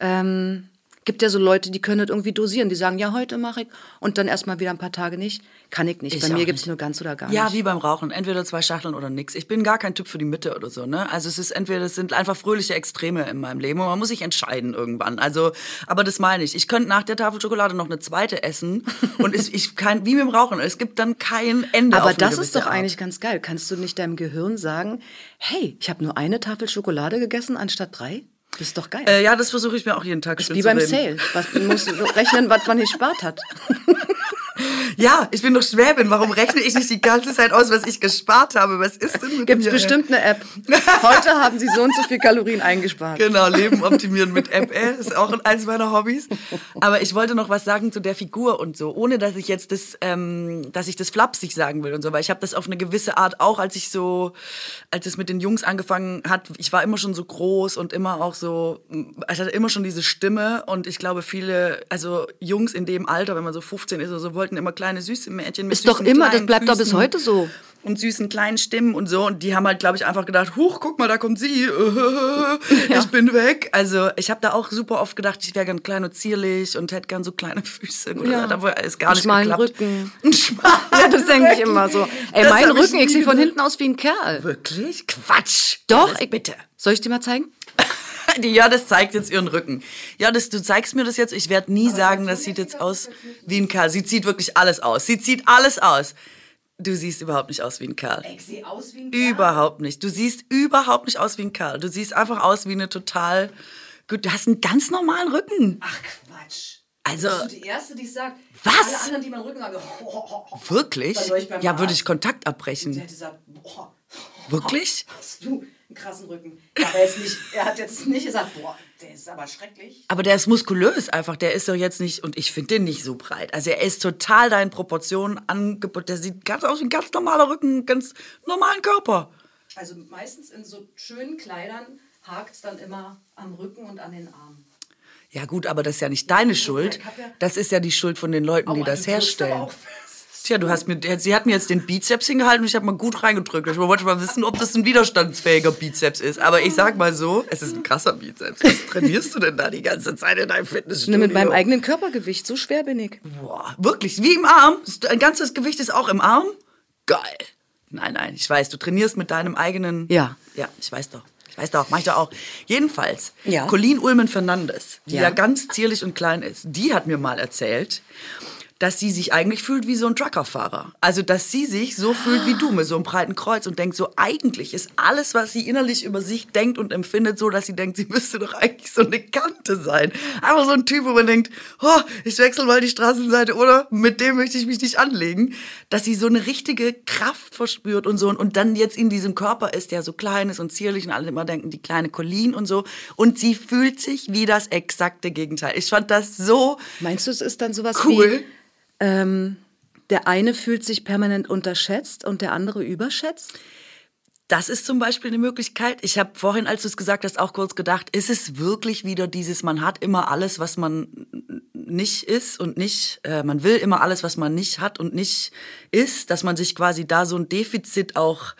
ähm, gibt ja so Leute, die können das irgendwie dosieren. Die sagen, ja, heute mache ich und dann erstmal wieder ein paar Tage nicht. Kann ich nicht. Ich Bei mir gibt es nur ganz oder gar Ja, nicht. wie beim Rauchen. Entweder zwei Schachteln oder nix. Ich bin gar kein Typ für die Mitte oder so, ne? Also es ist entweder, es sind einfach fröhliche Extreme in meinem Leben und man muss sich entscheiden irgendwann. Also, aber das meine ich. Ich könnte nach der Tafel Schokolade noch eine zweite essen [laughs] und es, ich kann, wie mit dem Rauchen, es gibt dann kein Ende Aber das ist doch Art. eigentlich ganz geil. Kannst du nicht deinem Gehirn sagen, hey, ich habe nur eine Tafel Schokolade gegessen anstatt drei? Das ist doch geil. Äh, ja, das versuche ich mir auch jeden Tag Wie beim Sale. Was, man muss rechnen, was man gespart hat. [laughs] Ja, ich bin doch Schwäbin. Warum rechne ich nicht die ganze Zeit aus, was ich gespart habe? Was ist denn mit Gibt es mir? bestimmt eine App. Heute haben sie so und so viel Kalorien eingespart. Genau, Leben optimieren mit App, äh, ist auch eins meiner Hobbys. Aber ich wollte noch was sagen zu der Figur und so, ohne dass ich jetzt das, ähm, dass ich das flapsig sagen will und so, weil ich habe das auf eine gewisse Art auch, als ich so, als es mit den Jungs angefangen hat, ich war immer schon so groß und immer auch so, ich hatte immer schon diese Stimme und ich glaube viele, also Jungs in dem Alter, wenn man so 15 ist oder so, wollten immer kleine süße Mädchen mit Ist doch immer, das bleibt doch bis Füßen heute so. und süßen kleinen Stimmen und so. Und die haben halt, glaube ich, einfach gedacht, huch, guck mal, da kommt sie. [laughs] Ich bin weg. Also ich habe da auch super oft gedacht, ich wäre gern klein und zierlich und hätte gern so kleine [laughs] Füße. Oder Ja. da war es gar nicht geklappt. Rücken. [laughs] Einen schmalen Ja, das denke ich immer so. Ey, Das mein ich Rücken, ich nie sehe von hinten aus wie ein Kerl. Wirklich? Quatsch. Doch, ich, bitte. Soll ich dir mal zeigen? Die Jördes zeigt jetzt ihren Rücken. Jördes, du zeigst mir das jetzt. Ich werde nie sagen, das sieht jetzt aus wie ein Kerl. Sie zieht wirklich alles aus. Sie zieht alles aus. Du siehst überhaupt nicht aus wie ein Kerl. Ich sehe aus wie ein Überhaupt nicht. Du siehst überhaupt nicht aus wie ein Kerl. Du siehst einfach aus wie eine total. Gut, du hast einen ganz normalen Rücken. Ach Quatsch. Also- Bist du die Erste, die sagt, Was? alle anderen, die meinen Rücken haben, Wirklich? Dann soll ich beim Ja, würde ich Kontakt abbrechen. hätte gesagt, boah, Wirklich? hast du einen krassen Rücken. Aber jetzt nicht, er hat jetzt nicht gesagt, boah, der ist aber schrecklich. Aber der ist muskulös einfach. Der ist doch jetzt nicht, und ich finde den nicht so breit. Also er ist total deinen Proportionen angeboten. Der sieht ganz aus wie ein ganz normaler Rücken, ganz normalen Körper. Also meistens in so schönen Kleidern hakt es dann immer am Rücken und an den Armen. Ja gut, aber das ist ja nicht deine Schuld. Das ist ja die Schuld von den Leuten, die das herstellen. Tja, du hast mir, sie hat mir jetzt den Bizeps hingehalten und ich habe mal gut reingedrückt. Ich wollte mal wissen, ob das ein widerstandsfähiger Bizeps ist. Aber ich sag mal so, es ist ein krasser Bizeps. Was trainierst du denn da die ganze Zeit in deinem Fitnessstudio? Ne, mit meinem eigenen Körpergewicht, so schwer bin ich. Boah, wirklich, wie im Arm. Ein ganzes Gewicht ist auch im Arm. Geil. Nein, nein, ich weiß, du trainierst mit deinem eigenen. Ja. Ja, ich weiß doch. Ich weiß doch, mach ich doch auch. Jedenfalls, Ja. Colleen Ulmen Fernandes, die ja. Ja. ganz zierlich und klein ist, die hat mir mal erzählt, dass sie sich eigentlich fühlt wie so ein Truckerfahrer. Also, dass sie sich so fühlt wie du mit so einem breiten Kreuz und denkt so, eigentlich ist alles, was sie innerlich über sich denkt und empfindet, so, dass sie denkt, sie müsste doch eigentlich so eine Kante sein. Einfach so ein Typ, wo man denkt, oh, ich wechsle mal die Straßenseite oder mit dem möchte ich mich nicht anlegen. Dass sie so eine richtige Kraft verspürt und so und dann jetzt in diesem Körper ist, der so klein ist und zierlich und alle immer denken, die kleine Colleen und so. Und sie fühlt sich wie das exakte Gegenteil. Ich fand das so Meinst du, es ist dann sowas cool. wie, ähm, der eine fühlt sich permanent unterschätzt und der andere überschätzt? Das ist zum Beispiel eine Möglichkeit. Ich habe vorhin, als du es gesagt hast, auch kurz gedacht, ist es wirklich wieder dieses, man hat immer alles, was man nicht ist und nicht, äh, man will immer alles, was man nicht hat und nicht ist, dass man sich quasi da so ein Defizit auch,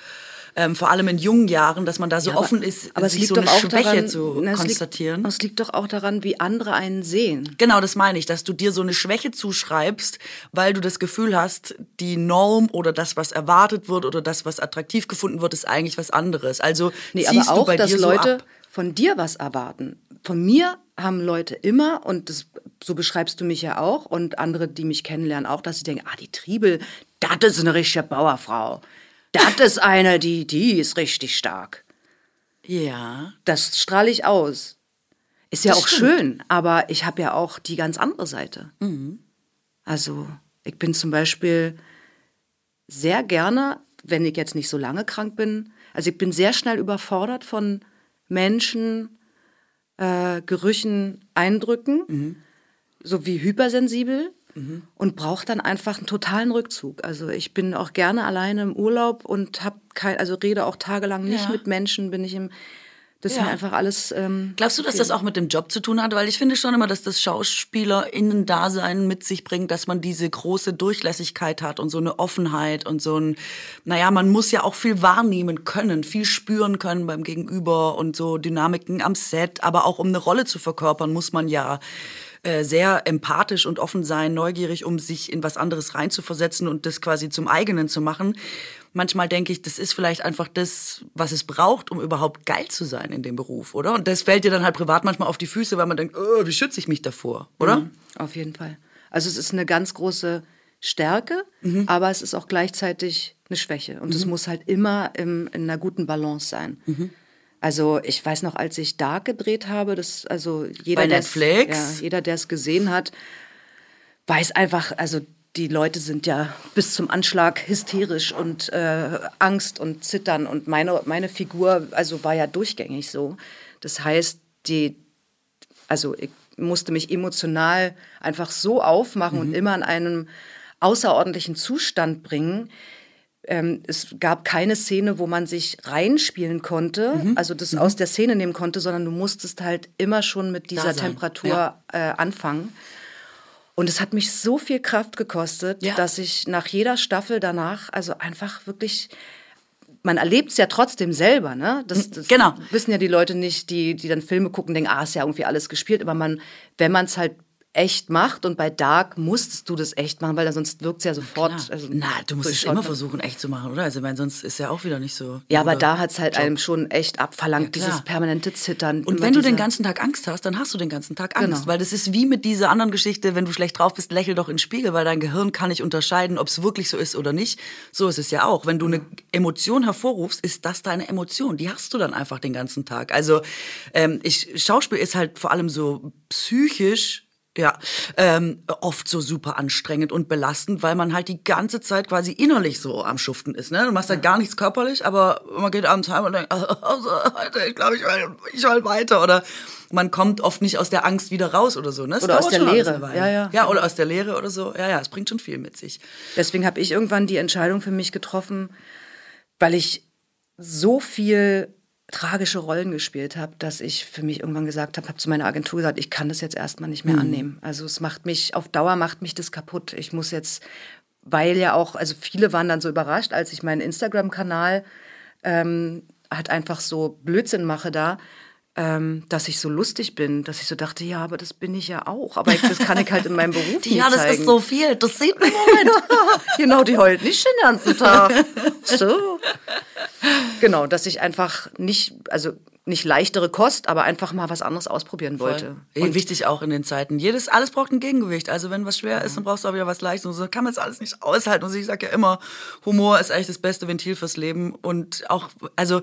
ähm, vor allem in jungen Jahren, dass man da so Ja, aber- offen ist, aber es sich liegt so doch eine auch Schwäche daran, zu na, es konstatieren. Liegt, es liegt doch auch daran, wie andere einen sehen. Genau, das meine ich, dass du dir so eine Schwäche zuschreibst, weil du das Gefühl hast, die Norm oder das, was erwartet wird oder das, was attraktiv gefunden wird, ist eigentlich was anderes. Also Nee, aber du auch, bei dass Leute so von dir was erwarten. Von mir haben Leute immer, und das, so beschreibst du mich ja auch, und andere, die mich kennenlernen, auch, dass sie denken, ah, die Triebel, das ist eine richtige Bauerfrau. Das ist eine, die, die ist richtig stark. Ja. Das strahle ich aus. Ist ja Das auch stimmt. schön, aber ich habe ja auch die ganz andere Seite. Also, ich bin zum Beispiel sehr gerne, wenn ich jetzt nicht so lange krank bin, also ich bin sehr schnell überfordert von Menschen, äh, Gerüchen, Eindrücken, so wie hypersensibel und brauche dann einfach einen totalen Rückzug. Also ich bin auch gerne alleine im Urlaub und habe kein, also rede auch tagelang nicht Ja. mit Menschen, bin ich im, das ist Ja. mir einfach alles. Ähm, Glaubst du, dass das auch mit dem Job zu tun hat? Weil ich finde schon immer, dass das SchauspielerInnen-Dasein mit sich bringt, dass man diese große Durchlässigkeit hat und so eine Offenheit und so ein, naja, man muss ja auch viel wahrnehmen können, viel spüren können beim Gegenüber und so Dynamiken am Set. Aber auch um eine Rolle zu verkörpern, muss man ja äh, sehr empathisch und offen sein, neugierig, um sich in was anderes reinzuversetzen und das quasi zum eigenen zu machen. Manchmal denke ich, das ist vielleicht einfach das, was es braucht, um überhaupt geil zu sein in dem Beruf, oder? Und das fällt dir dann halt privat manchmal auf die Füße, weil man denkt, oh, wie schütze ich mich davor, oder? Mhm, Auf jeden Fall. Also es ist eine ganz große Stärke, Mhm. aber es ist auch gleichzeitig eine Schwäche. Und es muss halt immer im, in einer guten Balance sein. Mhm. Also ich weiß noch, als ich Dark gedreht habe, das also jeder, Bei Netflix? ja, jeder, der es gesehen hat, weiß einfach, also die Leute sind ja bis zum Anschlag hysterisch und äh, Angst und Zittern und meine, meine Figur also war ja durchgängig so. Das heißt, die, also ich musste mich emotional einfach so aufmachen und immer in einem außerordentlichen Zustand bringen. Ähm, es gab keine Szene, wo man sich reinspielen konnte, also das aus der Szene nehmen konnte, sondern du musstest halt immer schon mit dieser Temperatur ja. äh, anfangen. Und es hat mich so viel Kraft gekostet, Ja. dass ich nach jeder Staffel danach, also einfach wirklich, man erlebt es ja trotzdem selber, ne? Das, das genau. wissen ja die Leute nicht, die, die dann Filme gucken, denken, ah, ist ja irgendwie alles gespielt. Aber man, wenn man es halt echt macht und bei Dark musstest du das echt machen, weil sonst wirkt es ja sofort. Klar. also, Na, du musst es immer versuchen, echt zu machen, oder? Also, ich meine, sonst ist ja auch wieder nicht so. Ja, aber da hat es halt einem schon echt abverlangt, Ja, dieses permanente Zittern. Und wenn du den ganzen Tag Angst hast, dann hast du den ganzen Tag Angst. Genau. Weil das ist wie mit dieser anderen Geschichte, wenn du schlecht drauf bist, lächel doch in den Spiegel, weil dein Gehirn kann nicht unterscheiden, ob es wirklich so ist oder nicht. So ist es ja auch. Wenn du eine Emotion hervorrufst, ist das deine Emotion. Die hast du dann einfach den ganzen Tag. Also ähm, ich, Schauspiel ist halt vor allem so psychisch ja, ähm, oft so super anstrengend und belastend, weil man halt die ganze Zeit quasi innerlich so am Schuften ist. Ne? Du machst halt gar nichts körperlich, aber man geht abends heim und denkt, also, ich glaube, ich will, ich will weiter. Oder man kommt oft nicht aus der Angst wieder raus oder so. Ne? Es Oder aus der Weile. Ja, ja. Ja, oder aus der Lehre oder so. Ja, ja, es bringt schon viel mit sich. Deswegen habe ich irgendwann die Entscheidung für mich getroffen, weil ich so viel tragische Rollen gespielt habe, dass ich für mich irgendwann gesagt habe, habe zu meiner Agentur gesagt, ich kann das jetzt erstmal nicht mehr annehmen. Also es macht mich, auf Dauer macht mich das kaputt. Ich muss jetzt, weil ja auch, also viele waren dann so überrascht, als ich meinen Instagram-Kanal ähm, halt einfach so Blödsinn mache da, ähm, dass ich so lustig bin, dass ich so dachte, ja, aber das bin ich ja auch. Aber ich, das kann ich halt in meinem Beruf [laughs] nicht Ja, das zeigen. ist so viel. Das sieht man Moment. [laughs] genau, die heult nicht den ganzen Tag. So. Genau, dass ich einfach nicht, also nicht leichtere Kost, aber einfach mal was anderes ausprobieren wollte. Und wichtig auch in den Zeiten. Jedes, alles braucht ein Gegengewicht. Also wenn was schwer ist, dann brauchst du auch wieder was Leichtes. Und so kann man es alles nicht aushalten. Und ich sage ja immer, Humor ist eigentlich das beste Ventil fürs Leben. Und auch, also,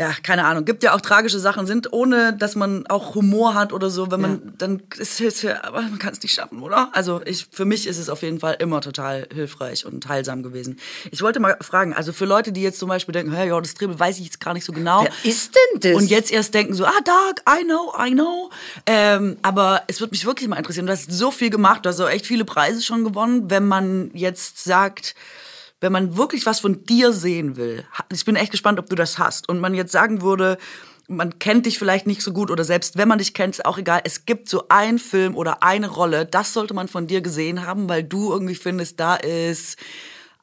ja, keine Ahnung. Gibt ja auch tragische Sachen, sind ohne, dass man auch Humor hat oder so. Wenn man, dann ist es, ja- aber man kann es nicht schaffen, oder? Also ich, für mich ist es auf jeden Fall immer total hilfreich und heilsam gewesen. Ich wollte mal fragen, also für Leute, die jetzt zum Beispiel denken, hey, ja, das Dribbel weiß ich jetzt gar nicht so genau. Wer ist denn das? Und jetzt erst denken so, ah, Dark, I know, I know. Ähm, aber es würde mich wirklich mal interessieren. Du hast so viel gemacht, du hast auch echt viele Preise schon gewonnen. Wenn man jetzt sagt, wenn man wirklich was von dir sehen will, ich bin echt gespannt, ob du das hast. Und man jetzt sagen würde, man kennt dich vielleicht nicht so gut oder selbst wenn man dich kennt, ist auch egal. Es gibt so einen Film oder eine Rolle, das sollte man von dir gesehen haben, weil du irgendwie findest, da ist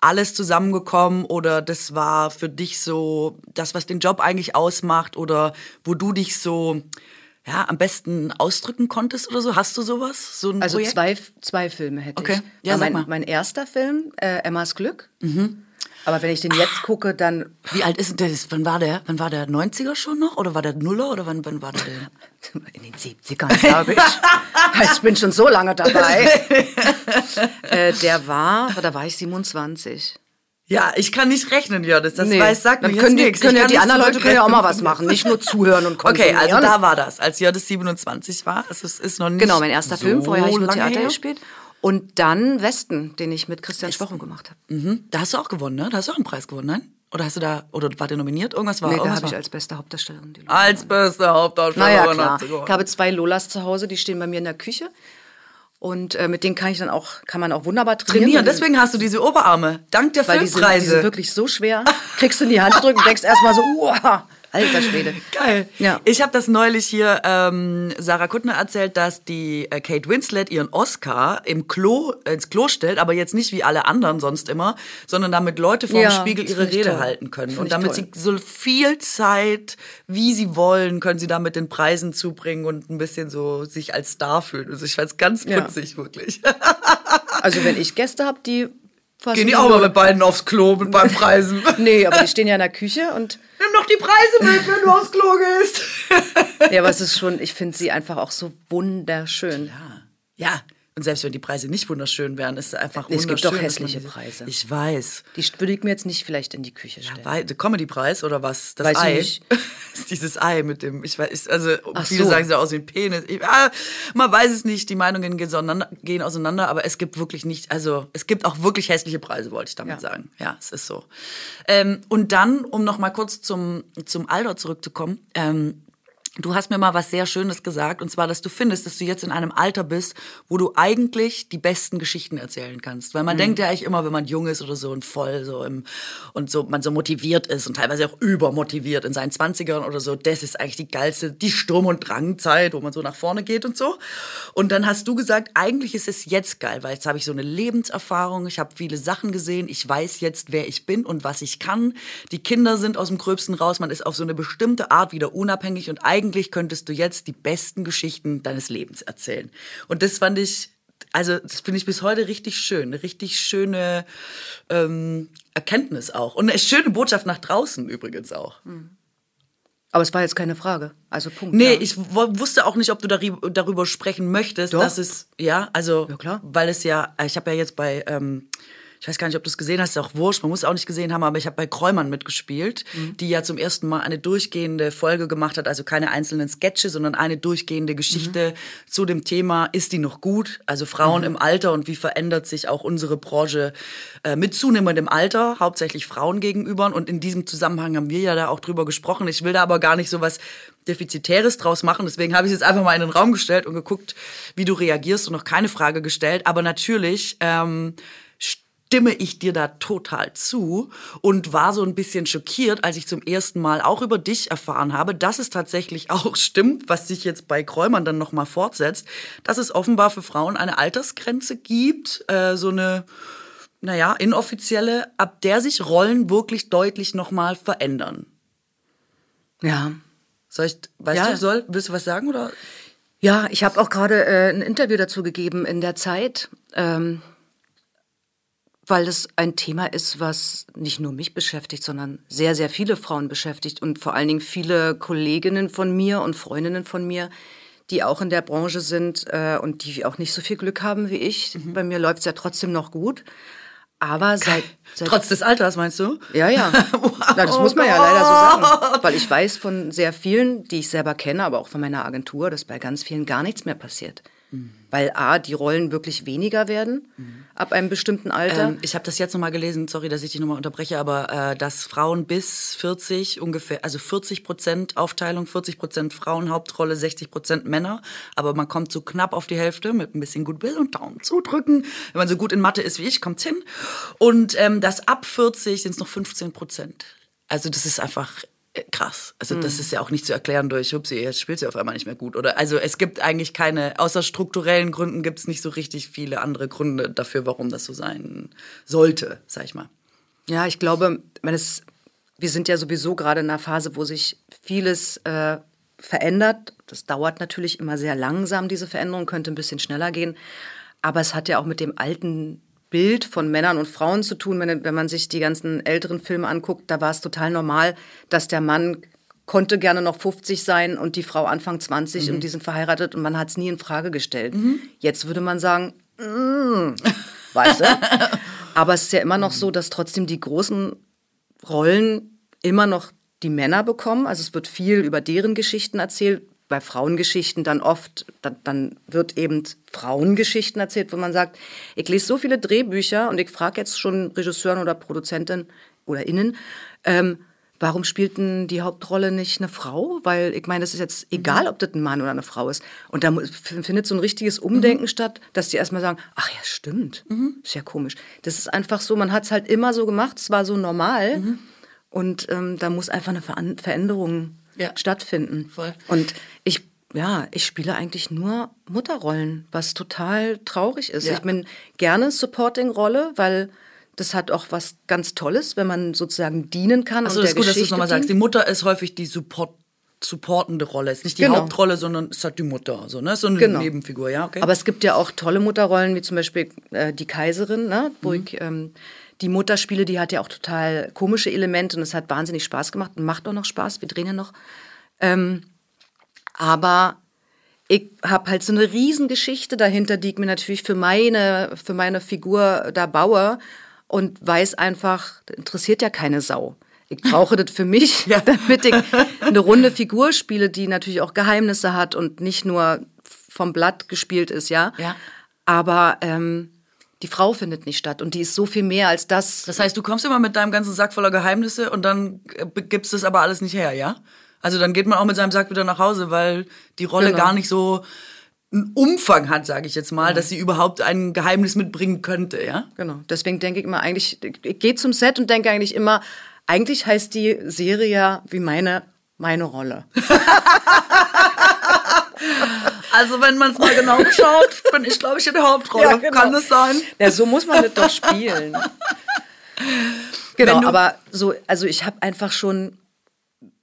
alles zusammengekommen oder das war für dich so das, was den Job eigentlich ausmacht oder wo du dich so ja, am besten ausdrücken konntest oder so? Hast du sowas? So ein Also Projekt? zwei, zwei Filme hätte Okay. ich. Ja, mein, mal. mein erster Film, äh, Emmas Glück. Aber wenn ich den jetzt gucke, dann. Wie alt ist denn das? Wann war der? Wann war der 90er schon noch? Oder war der Nuller? Oder wann, wann war der denn? In den 70ern, glaube ich. [laughs] ich bin schon so lange dabei. [laughs] äh, der war, da war ich 27. Ja, ich kann nicht rechnen, Jördes. Das Nee. weiß, sagt mir Dann jetzt können die, können ja die anderen Leute können ja auch mal was machen, nicht nur zuhören und [laughs] Okay, konsumieren. also da war das, als Jördes 27 war. Es ist noch nicht Genau, mein erster so Film. Vorher habe ich nur Theater her. gespielt. Und dann Westen, den ich mit Christian Schwochen gemacht habe. Mhm. Da hast du auch gewonnen, ne? Da hast du auch einen Preis gewonnen, nein? Oder hast du da, oder war der nominiert? Irgendwas war Nee, da irgendwas habe ich als beste Hauptdarstellerin die Lola. als beste Hauptdarstellerin. Naja, klar. Ich habe zwei Lolas zu Hause, die stehen bei mir in der Küche. Und äh, mit denen kann ich dann auch, kann man auch wunderbar trainieren. trainieren. weil- Deswegen hast du diese Oberarme. Dank der weil die sind, die Filmpreise. sind wirklich so schwer. Kriegst du in die Hand gedrückt und denkst erstmal so, uah, alter Schwede. [laughs] Geil. Ja. Ich habe das neulich hier ähm, Sarah Kuttner erzählt, dass die äh, Kate Winslet ihren Oscar im Klo ins Klo stellt, aber jetzt nicht wie alle anderen sonst immer, sondern damit Leute vor Ja, dem Spiegel ihre Rede toll. halten können. Find Und damit toll. sie so viel Zeit, wie sie wollen, können sie damit den Preisen zubringen und ein bisschen so sich als Star fühlen. Also ich fand's ganz Ja. putzig, wirklich. [laughs] Also wenn ich Gäste habe, die fassen Gehen die auch mal mit beiden aufs Klo mit beim [laughs] Preisen. Nee, aber die stehen ja in der Küche und Nimm doch die Preise mit, wenn du aufs Klo gehst. ja, aber es ist schon, ich finde sie einfach auch so wunderschön. Ja, und selbst wenn die Preise nicht wunderschön wären, ist es einfach Es gibt doch wunderschön, dass hässliche man diese- Preise. Ich weiß. Die würde ich mir jetzt nicht vielleicht in die Küche stellen. Wei- Der Comedy-Preis oder was? Das Weiß ich Ei. nicht. [laughs] ist dieses Ei mit dem, ich weiß, also Ach viele so. sagen, es sieht aus wie ein Penis. Ich, ah, man weiß es nicht, die Meinungen gehen auseinander, gehen auseinander, aber es gibt wirklich nicht, also es gibt auch wirklich hässliche Preise, wollte ich damit Ja. sagen. Ja, es ist so. Ähm, und dann, um noch mal kurz zum, zum Alter zurückzukommen, ähm, Du hast mir mal was sehr Schönes gesagt, und zwar, dass du findest, dass du jetzt in einem Alter bist, wo du eigentlich die besten Geschichten erzählen kannst. Weil man denkt ja eigentlich immer, wenn man jung ist oder so und voll so im, und so, man so motiviert ist und teilweise auch übermotiviert in seinen Zwanzigern oder so, das ist eigentlich die geilste, die Sturm- und Drangzeit, wo man so nach vorne geht und so. Und dann hast du gesagt, eigentlich ist es jetzt geil, weil jetzt habe ich so eine Lebenserfahrung, ich habe viele Sachen gesehen, ich weiß jetzt, wer ich bin und was ich kann. Die Kinder sind aus dem Gröbsten raus, man ist auf so eine bestimmte Art wieder unabhängig und eigentlich könntest du jetzt die besten Geschichten deines Lebens erzählen. Und das fand ich, also das finde ich bis heute richtig schön, eine richtig schöne ähm, Erkenntnis auch und eine schöne Botschaft nach draußen übrigens auch. Aber es war jetzt keine Frage. Also Punkt. Nee, ja. ich wusste auch nicht, ob du darüber, sprechen möchtest, Doch. dass es, ja, also, Ja, klar. weil es ja, ich habe ja jetzt bei, ähm, ich weiß gar nicht, ob du es gesehen hast, ist auch wurscht, man muss es auch nicht gesehen haben, aber ich habe bei Kräumann mitgespielt, Mhm. die ja zum ersten Mal eine durchgehende Folge gemacht hat, also keine einzelnen Sketche, sondern eine durchgehende Geschichte Mhm. zu dem Thema, ist die noch gut? Also Frauen im Alter und wie verändert sich auch unsere Branche äh, mit zunehmendem Alter, hauptsächlich Frauen gegenüber. Und in diesem Zusammenhang haben wir ja da auch drüber gesprochen. Ich will da aber gar nicht so was Defizitäres draus machen. Deswegen habe ich es jetzt einfach mal in den Raum gestellt und geguckt, wie du reagierst und noch keine Frage gestellt. Aber natürlich ähm, stimme ich dir da total zu und war so ein bisschen schockiert, als ich zum ersten Mal auch über dich erfahren habe, dass es tatsächlich [laughs] auch stimmt, was sich jetzt bei Kräumern dann nochmal fortsetzt, dass es offenbar für Frauen eine Altersgrenze gibt, äh, so eine, naja, inoffizielle, ab der sich Rollen wirklich deutlich nochmal verändern. ja. Soll ich, weißt Ja. du, soll, willst du was sagen oder? Ja, ich habe auch gerade äh, ein Interview dazu gegeben in der Zeit, ähm, weil das ein Thema ist, was nicht nur mich beschäftigt, sondern sehr, sehr viele Frauen beschäftigt und vor allen Dingen viele Kolleginnen von mir und Freundinnen von mir, die auch in der Branche sind äh, und die auch nicht so viel Glück haben wie ich. Bei mir läuft es ja trotzdem noch gut. Aber seit, seit Trotz des Alters, meinst du? ja, ja. [laughs] Na, das muss man ja leider so sagen. Weil ich weiß von sehr vielen, die ich selber kenne, aber auch von meiner Agentur, dass bei ganz vielen gar nichts mehr passiert. Weil A, die Rollen wirklich weniger werden ab einem bestimmten Alter. Ähm, ich habe das jetzt nochmal gelesen, sorry, dass ich dich nochmal unterbreche, aber äh, dass Frauen bis 40 ungefähr, also 40 Prozent Aufteilung, 40 Prozent Frauen Hauptrolle, 60 Prozent Männer, aber man kommt so knapp auf die Hälfte mit ein bisschen Goodwill und Daumen zudrücken. Wenn man so gut in Mathe ist wie ich, kommt's hin. Und ähm, das ab 40 sind es noch 15 Prozent. Also das ist einfach krass. Also das ist ja auch nicht zu erklären durch, hupsi, jetzt spielt sie auf einmal nicht mehr gut. Oder also es gibt eigentlich keine, außer strukturellen Gründen gibt es nicht so richtig viele andere Gründe dafür, warum das so sein sollte, sag ich mal. Ja, ich glaube, wenn es, wir sind ja sowieso gerade in einer Phase, wo sich vieles äh, verändert. Das dauert natürlich immer sehr langsam, diese Veränderung, könnte ein bisschen schneller gehen. Aber es hat ja auch mit dem alten Bild von Männern und Frauen zu tun. Wenn, wenn man sich die ganzen älteren Filme anguckt, da war es total normal, dass der Mann konnte gerne noch 50 sein und die Frau Anfang 20 mhm. und die sind verheiratet und man hat es nie in Frage gestellt. Mhm. Jetzt würde man sagen, mm, weißt du? [laughs] Aber es ist ja immer noch so, dass trotzdem die großen Rollen immer noch die Männer bekommen. Also es wird viel über deren Geschichten erzählt. Bei Frauengeschichten dann oft, dann, dann wird eben Frauengeschichten erzählt, wo man sagt, ich lese so viele Drehbücher und ich frage jetzt schon Regisseuren oder Produzenten oder Innen, ähm, warum spielt denn die Hauptrolle nicht eine Frau? Weil ich meine, das ist jetzt egal, ob das ein Mann oder eine Frau ist. Und da findet so ein richtiges Umdenken mhm. statt, dass die erstmal sagen, ach ja, stimmt, mhm. ist ja komisch. Das ist einfach so, man hat es halt immer so gemacht, es war so normal. Mhm. Und ähm, da muss einfach eine Ver Veränderung ja. stattfinden. Voll. Und ich ja, ich spiele eigentlich nur Mutterrollen, was total traurig ist. Ja. Ich bin gerne Supporting-Rolle, weil das hat auch was ganz Tolles, wenn man sozusagen dienen kann. Also das ist gut, Geschichte dass du es nochmal sagst. Die Mutter ist häufig die Support supportende Rolle. Ist nicht die genau. Hauptrolle, sondern es hat die Mutter. So, ne? so eine genau. Nebenfigur, ja. Okay. Aber es gibt ja auch tolle Mutterrollen, wie zum Beispiel äh, die Kaiserin, ne? wo mhm. ich ähm, die Mutter spiele, die hat ja auch total komische Elemente und es hat wahnsinnig Spaß gemacht und macht auch noch Spaß. Wir drehen ja noch. Ähm, aber ich habe halt so eine Riesengeschichte dahinter, die ich mir natürlich für meine, für meine Figur da baue und weiß einfach, interessiert ja keine Sau. Ich brauche das für mich, [laughs] ja. [laughs] damit ich eine runde Figur spiele, die natürlich auch Geheimnisse hat und nicht nur vom Blatt gespielt ist, ja. ja. Aber ähm, die Frau findet nicht statt und die ist so viel mehr als das. Das heißt, du kommst immer mit deinem ganzen Sack voller Geheimnisse und dann äh, gibst es aber alles nicht her, ja? Also dann geht man auch mit seinem Sack wieder nach Hause, weil die Rolle genau. gar nicht so einen Umfang hat, sage ich jetzt mal, mhm. dass sie überhaupt ein Geheimnis mitbringen könnte, ja? Genau. Deswegen denke ich immer eigentlich, ich gehe zum Set und denke eigentlich immer, eigentlich heißt die Serie ja wie meine meine Rolle. [laughs] also wenn man es mal genau schaut, bin ich glaube ich in der Hauptrolle. Ja, genau. Kann das sein? Ja, so muss man das doch spielen. [laughs] genau, aber so, also ich habe einfach schon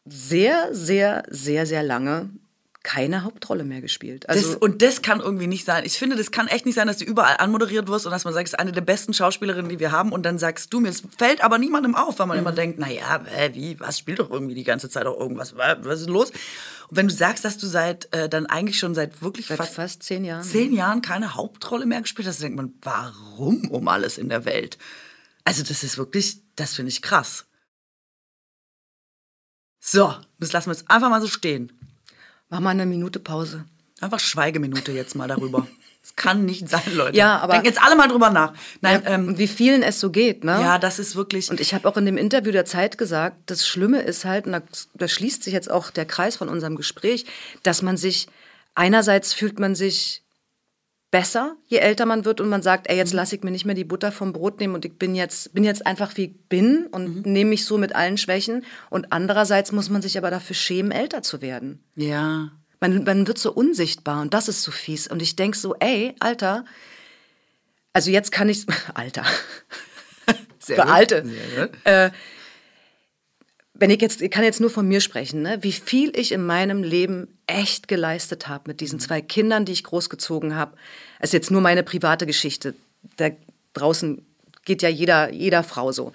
sehr, sehr, sehr, sehr lange keine Hauptrolle mehr gespielt. Also das, und das kann irgendwie nicht sein. Ich finde, das kann echt nicht sein, dass du überall anmoderiert wirst und dass man sagt, es ist eine der besten Schauspielerinnen, die wir haben und dann sagst du mir, es fällt aber niemandem auf, weil man mhm. immer denkt, naja, wie, was, spielt doch irgendwie die ganze Zeit auch irgendwas, was ist los? Wenn du sagst, dass du seit, äh, dann eigentlich schon seit wirklich seit fast, fast zehn Jahren. Zehn Jahren keine Hauptrolle mehr gespielt hast, denkt man, warum um alles in der Welt? Also das ist wirklich, das finde ich krass. So, das lassen wir jetzt einfach mal so stehen. Mach mal eine Minute Pause. Einfach Schweigeminute jetzt mal darüber. [laughs] Das kann nicht sein, Leute. Ja, aber denken jetzt alle mal drüber nach. Nein, ja, ähm, wie vielen es so geht, ne? Ja, das ist wirklich. Und ich habe auch in dem Interview der Zeit gesagt, das Schlimme ist halt, und da, da schließt sich jetzt auch der Kreis von unserem Gespräch, dass man sich einerseits fühlt man sich besser, je älter man wird und man sagt, ey, jetzt mhm. lasse ich mir nicht mehr die Butter vom Brot nehmen und ich bin jetzt, bin jetzt einfach wie ich bin und mhm. nehme mich so mit allen Schwächen. Und andererseits muss man sich aber dafür schämen, älter zu werden. Ja. Man, man wird so unsichtbar und das ist so fies. Und ich denke so, ey, Alter, also jetzt kann ich, [laughs] Alter, Sehr für Alte, Sehr äh, wenn ich jetzt, ich kann jetzt nur von mir sprechen, ne? wie viel ich in meinem Leben echt geleistet habe mit diesen mhm. zwei Kindern, die ich großgezogen habe. Es ist jetzt nur meine private Geschichte. Da draußen geht ja jeder, jeder Frau so.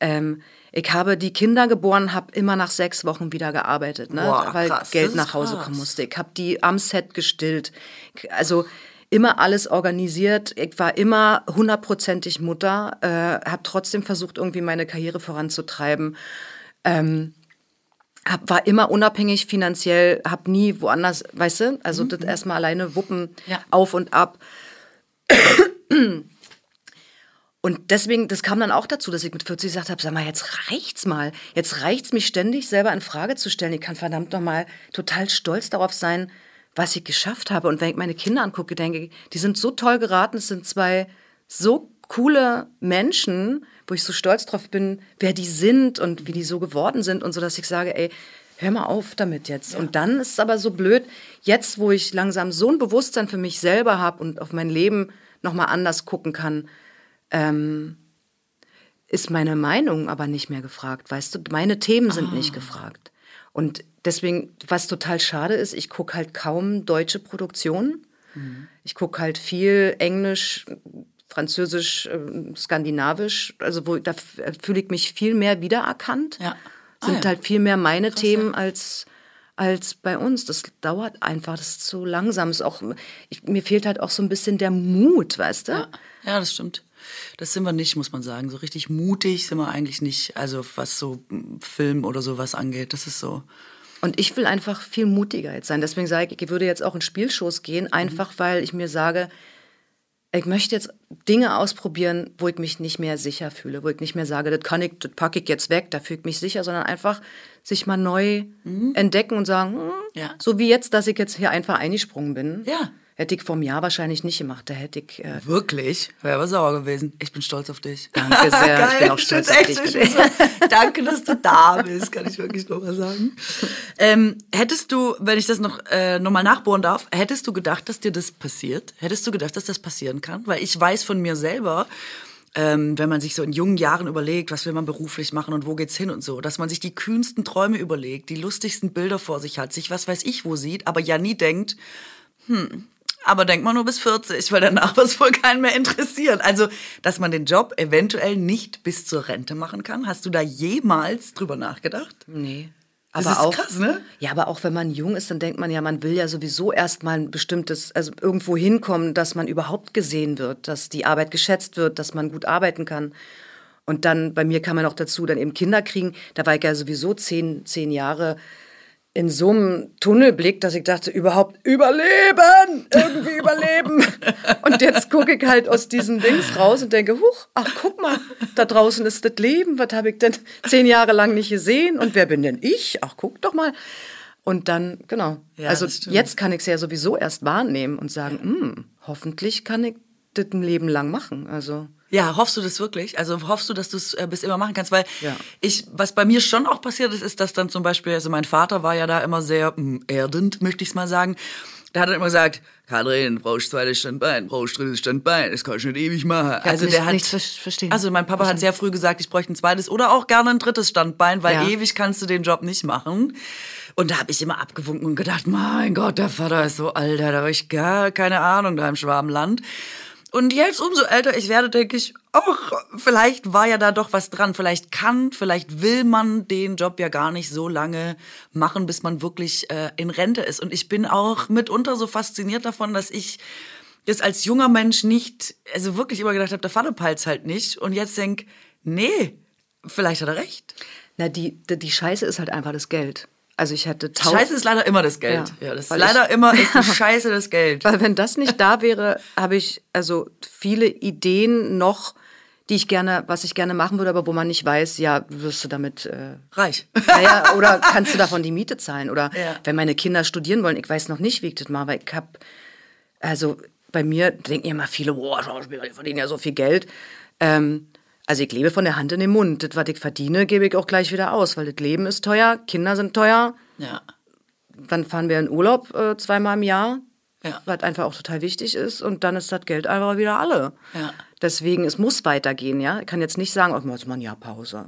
Ähm, ich habe die Kinder geboren, habe immer nach sechs Wochen wieder gearbeitet, ne? Boah, weil krass, Geld nach Hause krass. kommen musste. Ich habe die am Set gestillt. Also immer alles organisiert. Ich war immer hundertprozentig Mutter, äh, habe trotzdem versucht, irgendwie meine Karriere voranzutreiben. Ähm, hab, war immer unabhängig finanziell, habe nie woanders, weißt du, also mhm. das erstmal alleine wuppen, ja. auf und ab. Und deswegen, das kam dann auch dazu, dass ich mit 40 gesagt habe, sag mal, jetzt reicht's mal. Jetzt reicht's mich ständig selber in Frage zu stellen. Ich kann verdammt nochmal total stolz darauf sein, was ich geschafft habe. Und wenn ich meine Kinder angucke, denke ich, die sind so toll geraten. Es sind zwei so coole Menschen, wo ich so stolz drauf bin, wer die sind und wie die so geworden sind und so, dass ich sage, ey, hör mal auf damit jetzt. Ja. Und dann ist es aber so blöd, jetzt, wo ich langsam so ein Bewusstsein für mich selber habe und auf mein Leben nochmal anders gucken kann, ähm, ist meine Meinung aber nicht mehr gefragt, weißt du? Meine Themen sind ah. nicht gefragt. Und deswegen, was total schade ist, ich gucke halt kaum deutsche Produktionen. Mhm. Ich gucke halt viel Englisch, Französisch, äh, Skandinavisch, also wo da fühle ich mich viel mehr wiedererkannt. Ja. Ah, Sind ja. halt viel mehr meine Themen als als bei uns. Das dauert einfach, das ist zu langsam. Ist auch, ich, mir fehlt halt auch so ein bisschen der Mut, weißt du? Ja. ja, das stimmt. Das sind wir nicht, muss man sagen. So richtig mutig sind wir eigentlich nicht, also was so mm, Film oder sowas angeht. Das ist so. Und ich will einfach viel mutiger jetzt sein. Deswegen sage ich, ich würde jetzt auch in Spielshows gehen, einfach weil ich mir sage, ich möchte jetzt Dinge ausprobieren, wo ich mich nicht mehr sicher fühle, wo ich nicht mehr sage, das kann ich, das packe ich jetzt weg, da fühle ich mich sicher, sondern einfach sich mal neu entdecken und sagen, hm, Ja. so wie jetzt, dass ich jetzt hier einfach eingesprungen bin. Ja. Hätte ich vor einem Jahr wahrscheinlich nicht gemacht. Da hätte ich. Äh, Wirklich? Wäre aber sauer gewesen. Ich bin stolz auf dich. Danke sehr. [laughs] Ich bin auch stolz auf dich. so- Danke, dass du da bist, kann ich wirklich nur mal sagen. Ähm, hättest du, wenn ich das noch, äh, noch mal nachbohren darf, hättest du gedacht, dass dir das passiert? Hättest du gedacht, dass das passieren kann? Weil ich weiß von mir selber, ähm, wenn man sich so in jungen Jahren überlegt, was will man beruflich machen und wo geht's hin und so, dass man sich die kühnsten Träume überlegt, die lustigsten Bilder vor sich hat, sich was weiß ich wo sieht, aber ja nie denkt, aber denk mal nur bis 40, weil danach wird es wohl keinen mehr interessieren. Also, dass man den Job eventuell nicht bis zur Rente machen kann. Hast du da jemals drüber nachgedacht? Nee. Das Aber ist auch, krass, ne? Ja, aber auch wenn man jung ist, dann denkt man ja, man will ja sowieso erstmal ein bestimmtes, also irgendwo hinkommen, dass man überhaupt gesehen wird, dass die Arbeit geschätzt wird, dass man gut arbeiten kann. Und dann, bei mir kann man auch dazu dann eben Kinder kriegen. Da war ich ja sowieso zehn, zehn Jahre in so einem Tunnelblick, dass ich dachte, überhaupt überleben, irgendwie [laughs] überleben. Und jetzt gucke ich halt aus diesen Dings raus und denke, huch, ach guck mal, da draußen ist das Leben, was habe ich denn zehn Jahre lang nicht gesehen und wer bin denn ich? Ach guck doch mal. Und dann, genau. Ja, also jetzt kann ich es ja sowieso erst wahrnehmen und sagen, hm, hoffentlich kann ich das ein Leben lang machen. Also Ja, hoffst du das wirklich? Also hoffst du, dass du es äh, bis immer machen kannst? Weil Ja. ich, was bei mir schon auch passiert ist, ist, dass dann zum Beispiel, also mein Vater war ja da immer sehr mh, erdend, möchte ich es mal sagen. Der hat dann immer gesagt, Kathrin, brauchst zweites Standbein, brauchst drittes Standbein, das kannst du nicht ewig machen. Also nicht- der hat, nichts ver- verstehen. also mein Papa hat sehr früh gesagt, ich bräuchte ein zweites oder auch gerne ein drittes Standbein, weil Ja. ewig kannst du den Job nicht machen. Und da habe ich immer abgewunken und gedacht, mein Gott, der Vater ist so alt, da habe ich gar keine Ahnung da im Schwabenland. Und jetzt umso älter ich werde, denke ich, ach, vielleicht war ja da doch was dran. Vielleicht kann, vielleicht will man den Job ja gar nicht so lange machen, bis man wirklich äh, in Rente ist. Und ich bin auch mitunter so fasziniert davon, dass ich das als junger Mensch nicht, also wirklich immer gedacht habe, der peilt's halt nicht. Und jetzt denk, nee, vielleicht hat er recht. Na, die, die Scheiße ist halt einfach das Geld. Also ich hatte tausend. Scheiße ist leider immer das Geld. Ja, Ja, das ist leider ich- immer ist die [laughs] Scheiße das Geld. Weil wenn das nicht da wäre, habe ich also viele Ideen noch, die ich gerne, was ich gerne machen würde, aber wo man nicht weiß, ja, wirst du damit, äh, Reich. naja, [laughs] oder kannst du davon die Miete zahlen? Oder Ja. wenn meine Kinder studieren wollen, ich weiß noch nicht, wie ich das mache, weil ich habe, also bei mir denken ja immer viele, boah, Schauspieler, die verdienen ja so viel Geld. Ähm, also ich lebe von der Hand in den Mund. Das, was ich verdiene, gebe ich auch gleich wieder aus, weil das Leben ist teuer, Kinder sind teuer. Ja. Dann fahren wir in Urlaub äh, zweimal im Jahr, Ja. was einfach auch total wichtig ist. Und dann ist das Geld einfach wieder alle. Ja. Deswegen, es muss weitergehen, ja. Ich kann jetzt nicht sagen, oh, ich mach jetzt mal ein Jahr Pause.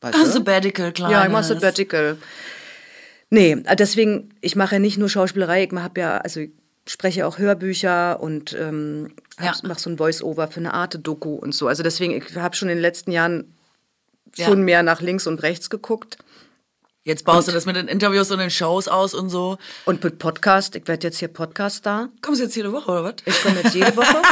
Weißt du? Sabbatical, klar. Ja, ich mache Sabbatical. Nee, äh, deswegen, ich mache ja nicht nur Schauspielerei, ich habe ja, also spreche auch Hörbücher und ähm, Ja. mache so ein Voice-Over für eine Arte-Doku und so. Also deswegen, ich habe schon in den letzten Jahren Ja. schon mehr nach links und rechts geguckt. Jetzt baust du das mit den Interviews und den Shows aus und so. Und mit Podcast, ich werde jetzt hier Podcast da. Kommst du jetzt jede Woche, oder was? Ich komme jetzt jede Woche,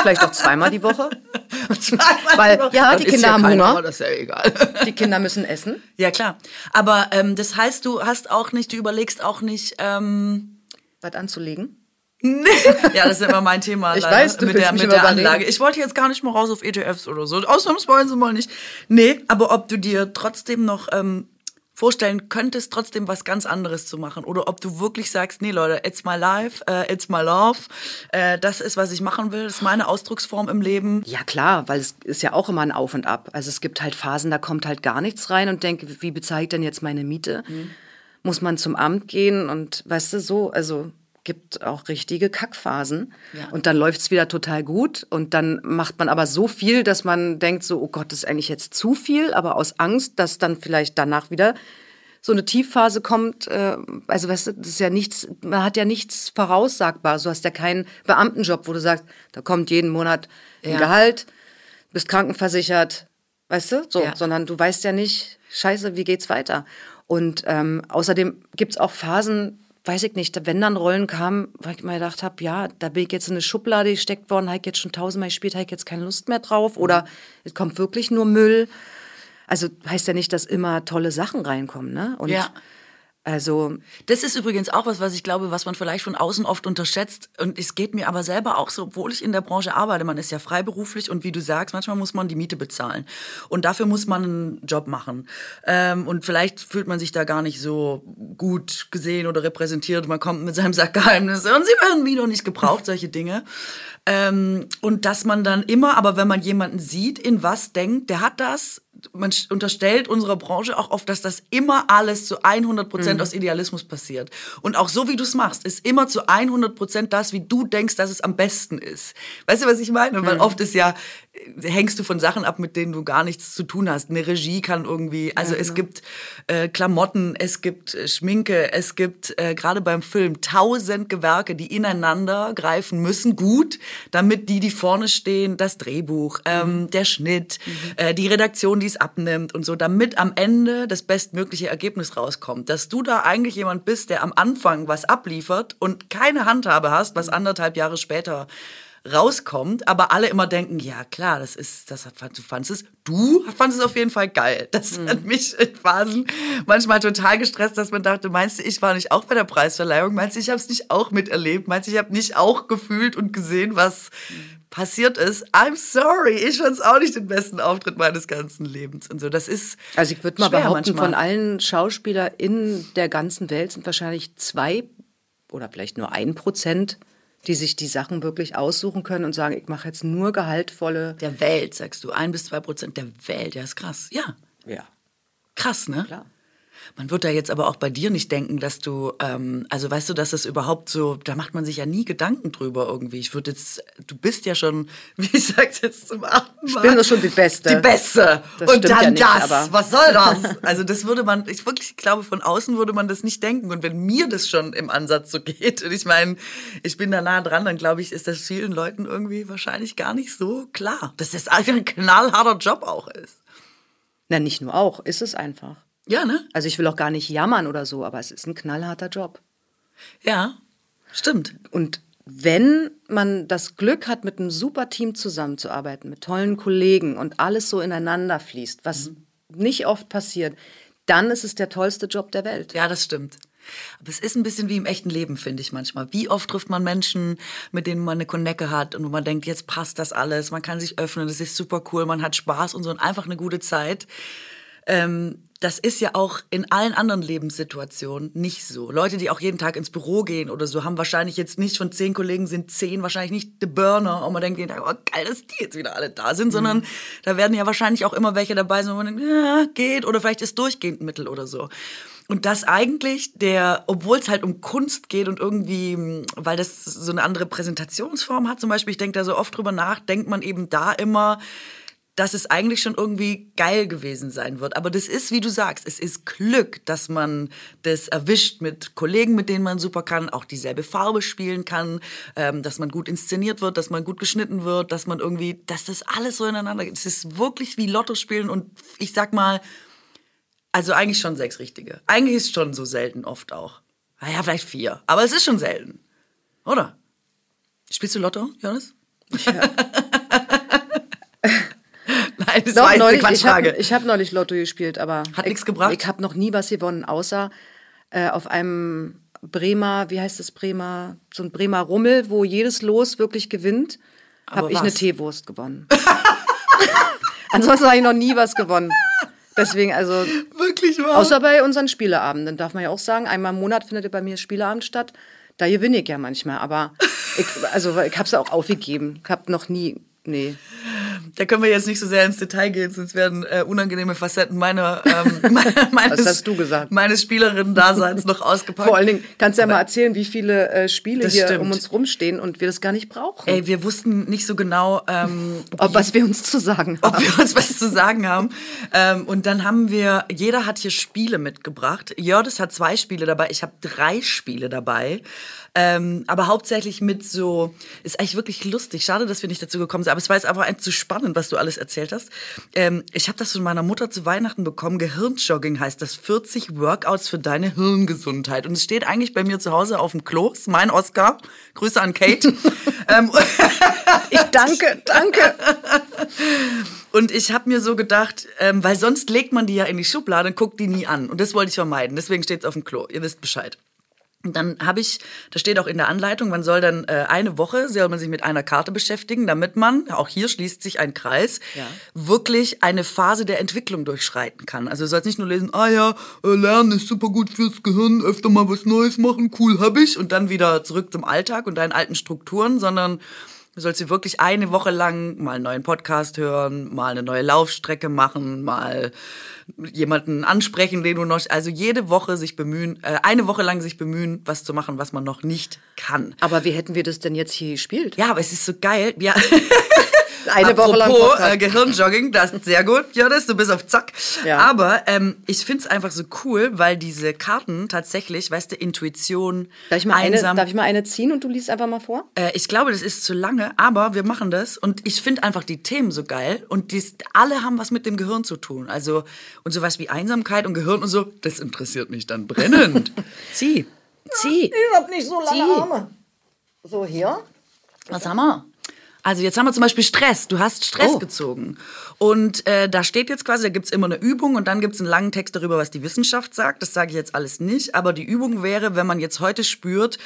vielleicht auch zweimal die Woche. [laughs] Zweimal Weil- die Woche. ja, Dann die Kinder haben keiner, Hunger. aber Das ist ja egal. [laughs] Die Kinder müssen essen. ja, klar. Aber ähm, das heißt, du hast auch nicht, du überlegst auch nicht, ähm, Was anzulegen. [laughs] ja, das ist immer mein Thema. Ich leider, weiß, du mit der, mit der. Anlage. Ich wollte jetzt gar nicht mal raus auf ETFs oder so. Ausnahmsweise mal nicht. Nee, aber ob du dir trotzdem noch ähm, vorstellen könntest, trotzdem was ganz anderes zu machen. Oder ob du wirklich sagst, nee Leute, it's my life, äh, it's my love. Äh, das ist, was ich machen will. Das ist meine Ausdrucksform im Leben. Ja, klar, weil es ist ja auch immer ein Auf und Ab. Also es gibt halt Phasen, da kommt halt gar nichts rein und denke, wie bezahle ich denn jetzt meine Miete? Muss man zum Amt gehen und weißt du so, also gibt auch richtige Kackphasen. Ja. Und dann läuft's wieder total gut und dann macht man aber so viel, dass man denkt so, oh Gott, das ist eigentlich jetzt zu viel, aber aus Angst, dass dann vielleicht danach wieder so eine Tiefphase kommt, äh, also weißt du, das ist ja nichts, man hat ja nichts voraussagbares. Du hast ja keinen Beamtenjob, wo du sagst, da kommt jeden Monat ein Ja. Gehalt, bist krankenversichert, weißt du, so, Ja. sondern du weißt ja nicht, scheiße, wie geht's weiter? Und ähm, außerdem gibt's auch Phasen, weiß ich nicht, wenn dann Rollen kamen, weil ich mir gedacht habe, ja, da bin ich jetzt in eine Schublade gesteckt worden, habe ich jetzt schon tausendmal gespielt, habe ich jetzt keine Lust mehr drauf oder es kommt wirklich nur Müll. Also heißt ja nicht, dass immer tolle Sachen reinkommen, ne? Und Ja. Also Das ist übrigens auch was, was ich glaube, was man vielleicht von außen oft unterschätzt. Und es geht mir aber selber auch so, obwohl ich in der Branche arbeite. Man ist ja freiberuflich und wie du sagst, manchmal muss man die Miete bezahlen. Und dafür muss man einen Job machen. Ähm, und vielleicht fühlt man sich da gar nicht so gut gesehen oder repräsentiert. Man kommt mit seinem Sack Geheimnisse und sie werden wieder nicht gebraucht, solche Dinge. Ähm, und dass man dann immer, aber wenn man jemanden sieht, in was denkt, der hat das, man unterstellt unserer Branche auch oft, dass das immer alles zu 100 Prozent aus Idealismus passiert. Und auch so, wie du es machst, ist immer zu 100 Prozent das, wie du denkst, dass es am besten ist. Weißt du, was ich meine? Weil oft ist ja, hängst du von Sachen ab, mit denen du gar nichts zu tun hast. Eine Regie kann irgendwie, also es gibt äh, Klamotten, es gibt äh, Schminke, es gibt äh, gerade beim Film tausend Gewerke, die ineinander greifen müssen, gut, damit die, die vorne stehen, das Drehbuch, ähm, der Schnitt, äh, die Redaktion, die es abnimmt und so, damit am Ende das bestmögliche Ergebnis rauskommt. Dass du da eigentlich jemand bist, der am Anfang was abliefert und keine Handhabe hast, was anderthalb Jahre später rauskommt, aber alle immer denken, ja klar, das ist, das hat, du fandest es, du fandest es auf jeden Fall geil. Das hat mich in Phasen manchmal total gestresst, dass man dachte, meinst du, ich war nicht auch bei der Preisverleihung? Meinst du, ich habe es nicht auch miterlebt? Meinst du, ich habe nicht auch gefühlt und gesehen, was passiert ist? I'm sorry, ich fand es auch nicht den besten Auftritt meines ganzen Lebens und so. Das ist Also ich würde mal behaupten, manchmal. von allen SchauspielerInnen der ganzen Welt sind wahrscheinlich zwei oder vielleicht nur ein Prozent, die sich die Sachen wirklich aussuchen können und sagen, ich mache jetzt nur gehaltvolle. der Welt, sagst du, ein bis zwei Prozent der Welt, ja, ist krass. Ja, Ja, krass, ne? klar. Man wird da jetzt aber auch bei dir nicht denken, dass du, ähm, also weißt du, dass das überhaupt so, da macht man sich ja nie Gedanken drüber irgendwie. Ich würde jetzt, du bist ja schon, [laughs] wie ich sag's jetzt zum achten Mal. Ich bin doch schon die Beste. Die Beste. Das Und dann ja nicht, das. Was soll das? [laughs] Also das würde man, ich wirklich glaube, von außen würde man das nicht denken. Und wenn mir das schon im Ansatz so geht, und ich meine, ich bin da nah dran, dann glaube ich, ist das vielen Leuten irgendwie wahrscheinlich gar nicht so klar, dass das einfach ein [laughs] knallharter Job auch ist. Na, nicht nur auch, ist es einfach. Ja, ne? Also ich will auch gar nicht jammern oder so, aber es ist ein knallharter Job. Ja, stimmt. Und wenn man das Glück hat, mit einem super Team zusammenzuarbeiten, mit tollen Kollegen und alles so ineinander fließt, was nicht oft passiert, dann ist es der tollste Job der Welt. Ja, das stimmt. Aber es ist ein bisschen wie im echten Leben, finde ich manchmal. Wie oft trifft man Menschen, mit denen man eine Connecte hat und wo man denkt, jetzt passt das alles, man kann sich öffnen, das ist super cool, man hat Spaß und so und einfach eine gute Zeit. Ähm, das ist ja auch in allen anderen Lebenssituationen nicht so. Leute, die auch jeden Tag ins Büro gehen oder so, haben wahrscheinlich jetzt nicht von zehn Kollegen sind zehn wahrscheinlich nicht the Burner und man denkt jeden Tag, oh geil, dass die jetzt wieder alle da sind, sondern da werden ja wahrscheinlich auch immer welche dabei sein, wo man denkt, ja, geht oder vielleicht ist durchgehend Mittel oder so. Und das eigentlich der, obwohl es halt um Kunst geht und irgendwie, mh, weil das so eine andere Präsentationsform hat, zum Beispiel, ich denke da so oft drüber nach, denkt man eben da immer, dass es eigentlich schon irgendwie geil gewesen sein wird. Aber das ist, wie du sagst, es ist Glück, dass man das erwischt mit Kollegen, mit denen man super kann, auch dieselbe Farbe spielen kann, ähm, dass man gut inszeniert wird, dass man gut geschnitten wird, dass man irgendwie, dass das alles so ineinander geht. Es ist wirklich wie Lotto spielen und ich sag mal, also eigentlich schon sechs richtige. Eigentlich ist es schon so selten oft auch. Naja, vielleicht vier. Aber es ist schon selten. Oder? Spielst du Lotto, Jonas? [laughs] Nein, das Doch, war jetzt eine neulich, ich habe hab neulich Lotto gespielt, aber Hat ich, nichts gebracht? Ich habe noch nie was gewonnen, außer äh, auf einem Bremer, wie heißt das Bremer, so ein Bremer Rummel, wo jedes Los wirklich gewinnt, habe ich eine? Teewurst gewonnen. [laughs] Ansonsten habe ich noch nie was gewonnen. Deswegen, also, Wirklich wahr? außer bei unseren Spieleabenden, darf man ja auch sagen, einmal im Monat findet bei mir Spieleabend statt. Da gewinne ich ja manchmal, aber ich, also, ich habe es auch aufgegeben. Ich habe noch nie, nee. da können wir jetzt nicht so sehr ins Detail gehen, sonst werden äh, unangenehme Facetten meiner, ähm, [laughs] meines, Was hast du gesagt? meines Spielerinnen-Daseins noch ausgepackt. Vor allen Dingen kannst du ja mal erzählen, wie viele äh, Spiele Das hier stimmt. um uns rumstehen und wir das gar nicht brauchen. Ey, wir wussten nicht so genau, ähm, Ob was wir uns zu sagen ob haben. wir uns was zu sagen haben. Ähm, und dann haben wir, jeder hat hier Spiele mitgebracht. Jördis hat zwei Spiele dabei, ich habe drei Spiele dabei. Ähm, aber hauptsächlich mit so, ist eigentlich wirklich lustig. Schade, dass wir nicht dazu gekommen sind. Aber es war jetzt einfach ein zu spannend, was du alles erzählt hast. Ähm, ich habe das von meiner Mutter zu Weihnachten bekommen. Gehirnjogging heißt das 40 Workouts für deine Hirngesundheit. Und es steht eigentlich bei mir zu Hause auf dem Klo. Ist mein Oscar. Grüße an Kate. [laughs] ähm, [laughs] Ich danke, danke. Und ich habe mir so gedacht, ähm, weil sonst legt man die ja in die Schublade und guckt die nie an. Und das wollte ich vermeiden. Deswegen steht es auf dem Klo. Ihr wisst Bescheid. Und dann habe ich, da steht auch in der Anleitung, man soll dann äh, eine Woche, soll man sich mit einer Karte beschäftigen, damit man, auch hier schließt sich ein Kreis, Ja. wirklich eine Phase der Entwicklung durchschreiten kann. Also du sollst nicht nur lesen, ah ja, äh, Lernen ist super gut fürs Gehirn, öfter mal was Neues machen, cool hab ich, und dann wieder zurück zum Alltag und deinen alten Strukturen, sondern sollst dir wirklich eine Woche lang mal einen neuen Podcast hören, mal eine neue Laufstrecke machen, mal jemanden ansprechen, den du noch, also jede Woche sich bemühen, äh, eine Woche lang sich bemühen, was zu machen, was man noch nicht kann. Aber wie hätten wir das denn jetzt hier gespielt? Ja, aber es ist so geil. Ja. [laughs] Eine Woche lang Apropos, Podcast. äh, Gehirnjogging, das ist sehr gut, Jonas, du bist auf Zack. Ja. Aber ähm, ich find's einfach so cool, weil diese Karten tatsächlich, weißt du, Intuition, Darf ich, mal eine, einsam, darf ich mal eine ziehen und du liest einfach mal vor? äh, ich glaube, das ist zu lange, aber wir machen das und ich finde einfach die Themen so geil und dies, alle haben was mit dem Gehirn zu tun. Also und sowas wie Einsamkeit und Gehirn und so, das interessiert mich dann brennend. [laughs] Zieh. Zieh. Ich hab nicht so Zieh. Arme. So, hier. Was haben wir? Also jetzt haben wir zum Beispiel Stress. Du hast Stress Oh. gezogen. Und äh, da steht jetzt quasi, da gibt's immer eine Übung und dann gibt's einen langen Text darüber, was die Wissenschaft sagt. Das sage ich jetzt alles nicht. Aber die Übung wäre, wenn man jetzt heute spürt,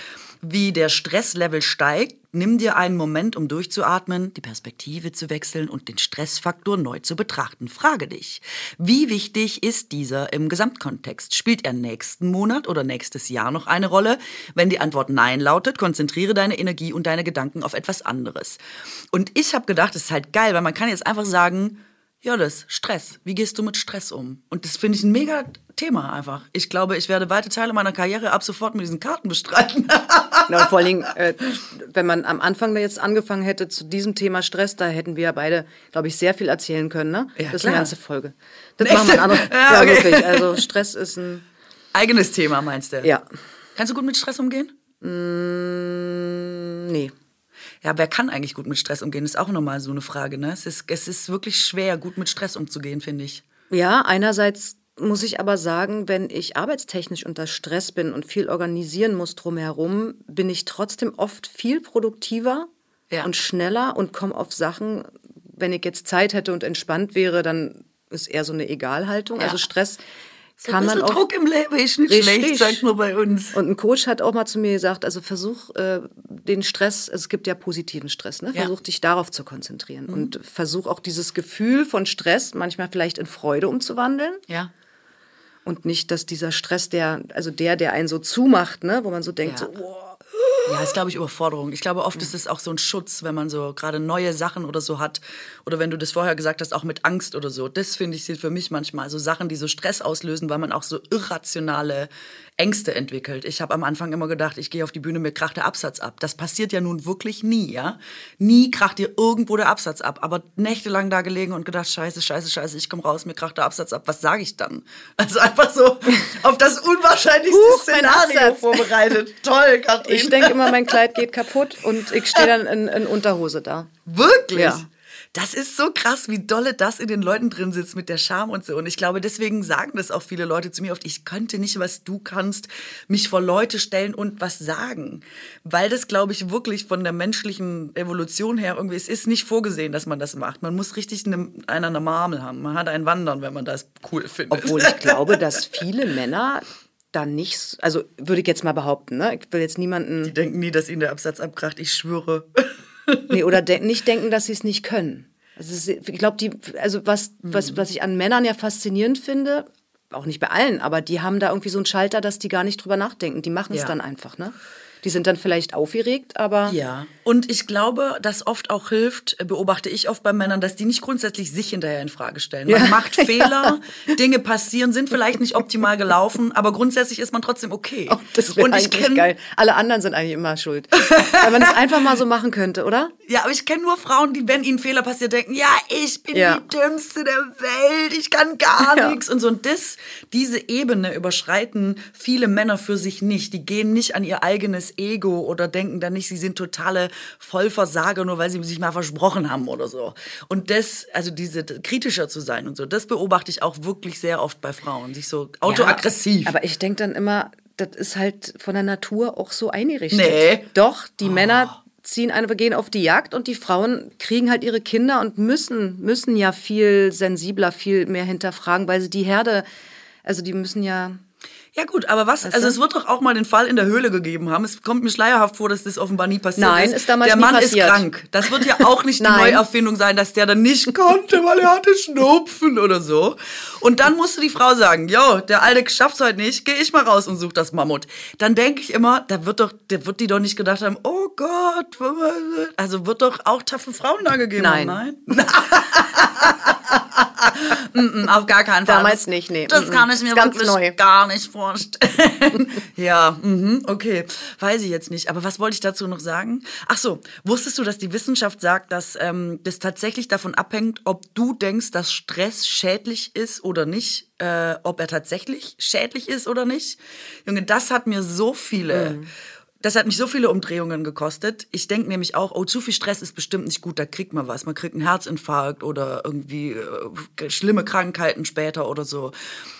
wie der Stresslevel steigt, nimm dir einen Moment, um durchzuatmen, die Perspektive zu wechseln und den Stressfaktor neu zu betrachten. Frage dich, wie wichtig ist dieser im Gesamtkontext? Spielt er nächsten Monat oder nächstes Jahr noch eine Rolle? Wenn die Antwort Nein lautet, konzentriere deine Energie und deine Gedanken auf etwas anderes. Und ich habe gedacht, das ist halt geil, weil man kann jetzt einfach sagen, ja, das Stress. Wie gehst du mit Stress um? Und das finde ich ein mega Thema einfach. Ich glaube, ich werde weite Teile meiner Karriere ab sofort mit diesen Karten bestreiten. [laughs] Ja, und vor allen Dingen, äh, wenn man am Anfang da jetzt angefangen hätte zu diesem Thema Stress, da hätten wir ja beide, glaube ich, sehr viel erzählen können. Ne? Ja, das ist eine ganze Folge. Das Echt? machen wir ein anderes. [laughs] Ja, Ja, okay. wirklich. Also Stress ist ein. Eigenes Thema, meinst du? Ja. Kannst du gut mit Stress umgehen? Mm, nee. Ja, wer kann eigentlich gut mit Stress umgehen? Ist auch nochmal so eine Frage, ne? Es ist, es ist wirklich schwer, gut mit Stress umzugehen, finde ich. Ja, einerseits muss ich aber sagen, wenn ich arbeitstechnisch unter Stress bin und viel organisieren muss drumherum, bin ich trotzdem oft viel produktiver Ja. und schneller und komme auf Sachen. Wenn ich jetzt Zeit hätte und entspannt wäre, dann ist eher so eine Egalhaltung. Ja. Also Stress So kann ein man auch. Druck im Leben ist nicht Richtig. schlecht, sagt man bei uns. Und ein Coach hat auch mal zu mir gesagt, also versuch äh, den Stress, also es gibt ja positiven Stress, ne? Ja. Mhm. versuch dich darauf zu konzentrieren und versuch auch dieses Gefühl von Stress manchmal vielleicht in Freude umzuwandeln Ja. und nicht, dass dieser Stress, der, also der, der einen so zumacht, ne, wo man so denkt, Ja. so, boah, Ja, ist, glaube ich, Überforderung. Ich glaube, oft ist es auch so ein Schutz, wenn man so gerade neue Sachen oder so hat. Oder wenn du das vorher gesagt hast, auch mit Angst oder so. Das, finde ich, sind für mich manchmal so Sachen, die so Stress auslösen, weil man auch so irrationale Ängste entwickelt. Ich habe am Anfang immer gedacht, ich gehe auf die Bühne, mir kracht der Absatz ab. Das passiert ja nun wirklich nie, ja? Nie kracht dir irgendwo der Absatz ab. Aber nächtelang da gelegen und gedacht, scheiße, scheiße, scheiße, ich komme raus, mir kracht der Absatz ab. Was sage ich dann? [laughs] Also einfach so auf das unwahrscheinlichste Huch, Szenario vorbereitet. [laughs] Toll, Katrin. ich denke immer, mein [laughs] Kleid geht kaputt und ich stehe dann in, in Unterhose da. Wirklich? Ja. Das ist so krass, wie dolle das in den Leuten drin sitzt mit der Scham und so. Und ich glaube, deswegen sagen das auch viele Leute zu mir oft, ich könnte nicht, was du kannst, mich vor Leute stellen und was sagen. Weil das, glaube ich, wirklich von der menschlichen Evolution her irgendwie, es ist nicht vorgesehen, dass man das macht. Man muss richtig eine, einer eine Marmel haben. Man hat ein Wandern, wenn man das cool findet. Obwohl ich glaube, dass viele Männer dann nicht, also würde ich jetzt mal behaupten, ne? ich will jetzt niemanden, Die denken nie, dass ihnen der Absatz abkracht. Ich schwöre. Nee, oder de nicht denken, dass sie es nicht können. Also ich glaube, die, also was, was, was ich an Männern ja faszinierend finde, auch nicht bei allen, aber die haben da irgendwie so einen Schalter, dass die gar nicht drüber nachdenken. Die machen es Ja. dann einfach, ne? Die sind dann vielleicht aufgeregt, aber. Ja. Und ich glaube, dass oft auch hilft, äh, beobachte ich oft bei Männern, dass die nicht grundsätzlich sich hinterher in Frage stellen. Man Ja. macht [laughs] Fehler, Dinge passieren, sind vielleicht nicht optimal gelaufen, aber grundsätzlich ist man trotzdem okay. Oh, das wäre Und ich eigentlich kenn- geil. Alle anderen sind eigentlich immer schuld. Weil man das [laughs] einfach mal so machen könnte, oder? Ja, aber ich kenne nur Frauen, die, wenn ihnen Fehler passiert, denken, ja, ich bin Ja. die Dümmste der Welt, ich kann gar nichts. Und so und das, diese Ebene überschreiten viele Männer für sich nicht. Die gehen nicht an ihr eigenes Ego oder denken dann nicht, sie sind totale Vollversager, nur weil sie sich mal versprochen haben oder so. Und das, also diese kritischer zu sein und so, das beobachte ich auch wirklich sehr oft bei Frauen, sich so autoaggressiv. Ja, aber ich denke dann immer, das ist halt von der Natur auch so eingerichtet. Nee. Oh. Doch, die Männer ziehen einfach, gehen auf die Jagd und die Frauen kriegen halt ihre Kinder und müssen, müssen ja viel sensibler, viel mehr hinterfragen, weil sie die Herde, also die müssen ja. Ja gut, aber was, also du? es wird doch auch mal den Fall in der Höhle gegeben haben. Es kommt mir schleierhaft vor, dass das offenbar nie passiert Nein, ist. ist damals Der Mann passiert. ist krank. Das wird ja auch nicht die [laughs] Nein. Neuerfindung sein, dass der dann nicht konnte, weil er hatte Schnupfen oder so. Und dann musste die Frau sagen, jo, der Alte schafft's heute nicht, geh ich mal raus und such das Mammut. Dann denke ich immer, da wird doch, der wird die doch nicht gedacht haben, oh Gott, also wird doch auch taffe Frauen da gegeben Nein. nein? [laughs] Mm, mm, Auf gar keinen Fall. Damals nicht, nee. Das Mm, kann ich mir wirklich neu. gar nicht vorstellen. [laughs] ja, mhm, okay. Weiß ich jetzt nicht. Aber was wollte ich dazu noch sagen? Ach so, wusstest du, dass die Wissenschaft sagt, dass ähm, das tatsächlich davon abhängt, ob du denkst, dass Stress schädlich ist oder nicht? Äh, ob er tatsächlich schädlich ist oder nicht? Junge, das hat mir so viele. Mhm. Das hat mich so viele Umdrehungen gekostet. Ich denke nämlich auch, oh, zu viel Stress ist bestimmt nicht gut, da kriegt man was. Man kriegt einen Herzinfarkt oder irgendwie äh, schlimme Krankheiten später oder so.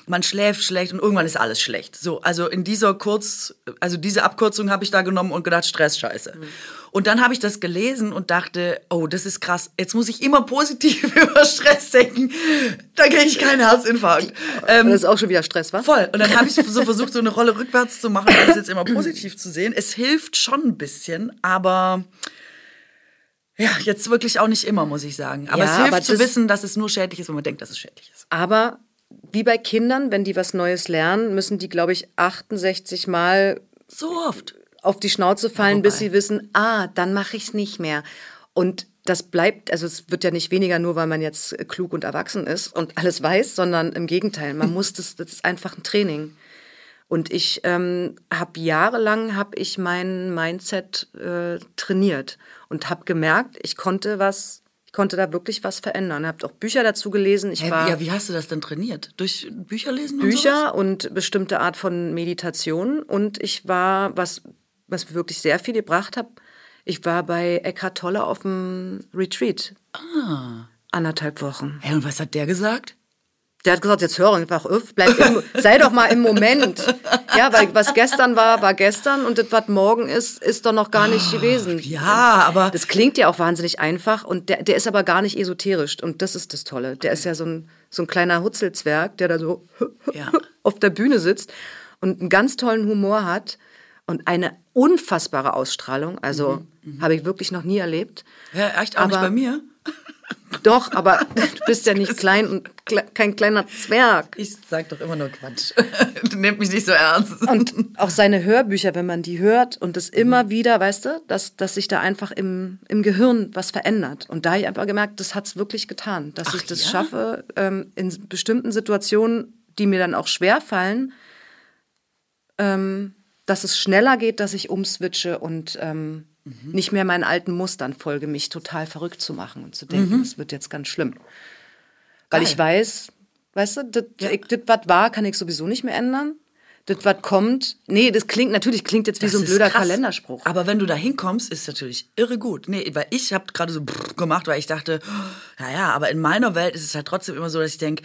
Man schläft schlecht und irgendwann ist alles schlecht. So, also in dieser Kurz, also diese Abkürzung habe ich da genommen und gedacht, Stress scheiße. Und dann habe ich das gelesen und dachte, oh, das ist krass. Jetzt muss ich immer positiv [laughs] über Stress denken. Dann kriege ich keinen Herzinfarkt. Ähm, Das ist auch schon wieder Stress, was? Voll. Und dann habe ich so versucht, so eine Rolle rückwärts zu machen, um das jetzt immer positiv zu sehen. Es hilft schon ein bisschen, aber ja, jetzt wirklich auch nicht immer, muss ich sagen. Aber Ja, es hilft aber zu wissen, dass es nur schädlich ist, wenn man denkt, dass es schädlich ist. Aber wie bei Kindern, wenn die was Neues lernen, müssen die, glaube ich, 68 Mal So oft. Auf die Schnauze fallen, bis sie wissen, ah, dann mache ich es nicht mehr. Und das bleibt, also es wird ja nicht weniger, nur weil man jetzt klug und erwachsen ist und alles weiß, sondern im Gegenteil, man [laughs] muss das, das ist einfach ein Training. Und ich ähm, habe jahrelang habe ich mein Mindset äh, trainiert und habe gemerkt, ich konnte was, ich konnte da wirklich was verändern. Habe auch Bücher dazu gelesen. Ich Hä, war ja, wie hast du das denn trainiert? Durch Bücher lesen und sowas? Bücher und bestimmte Art von Meditation. Und ich war, was, was wirklich sehr viel gebracht hat, ich war bei Eckhart Tolle auf dem Retreat. Ah. Anderthalb Wochen. Hä, und was hat der gesagt? Der hat gesagt, jetzt hör einfach auf, bleib im, sei doch mal im Moment. [laughs] Ja, weil was gestern war, war gestern und das, was morgen ist, ist doch noch gar nicht gewesen. Ja, aber Das klingt ja auch wahnsinnig einfach und der, der ist aber gar nicht esoterisch und das ist das Tolle. Der ist ja so ein, so ein kleiner Hutzelzwerg, der da so Ja. [laughs] auf der Bühne sitzt und einen ganz tollen Humor hat und eine unfassbare Ausstrahlung. Also habe ich wirklich noch nie erlebt. ja, echt auch nicht Aber- bei mir. Doch, aber [laughs] du bist ja nicht klein und kle kein kleiner Zwerg. Ich sag doch immer nur Quatsch. [laughs] Nehmt mich nicht so ernst. Und auch seine Hörbücher, wenn man die hört und es immer wieder, weißt du, dass, dass sich da einfach im, im Gehirn was verändert. Und da habe ich einfach gemerkt, das hat es wirklich getan, dass Ach ich das ja? schaffe, ähm, in bestimmten Situationen, die mir dann auch schwer fallen, ähm, dass es schneller geht, dass ich umswitche und ähm, Mhm. nicht mehr meinen alten Mustern folge, mich total verrückt zu machen und zu denken, es wird jetzt ganz schlimm. Weil Mhm. Geil. ich weiß, weißt du, das, das, was war, kann ich sowieso nicht mehr ändern. Das, was kommt, nee, das klingt, natürlich klingt jetzt wie so ein Das blöder krass. Kalenderspruch. Aber wenn du da hinkommst, ist natürlich irre gut. Nee, weil ich habe gerade so gemacht, weil ich dachte, naja, aber in meiner Welt ist es halt trotzdem immer so, dass ich denke,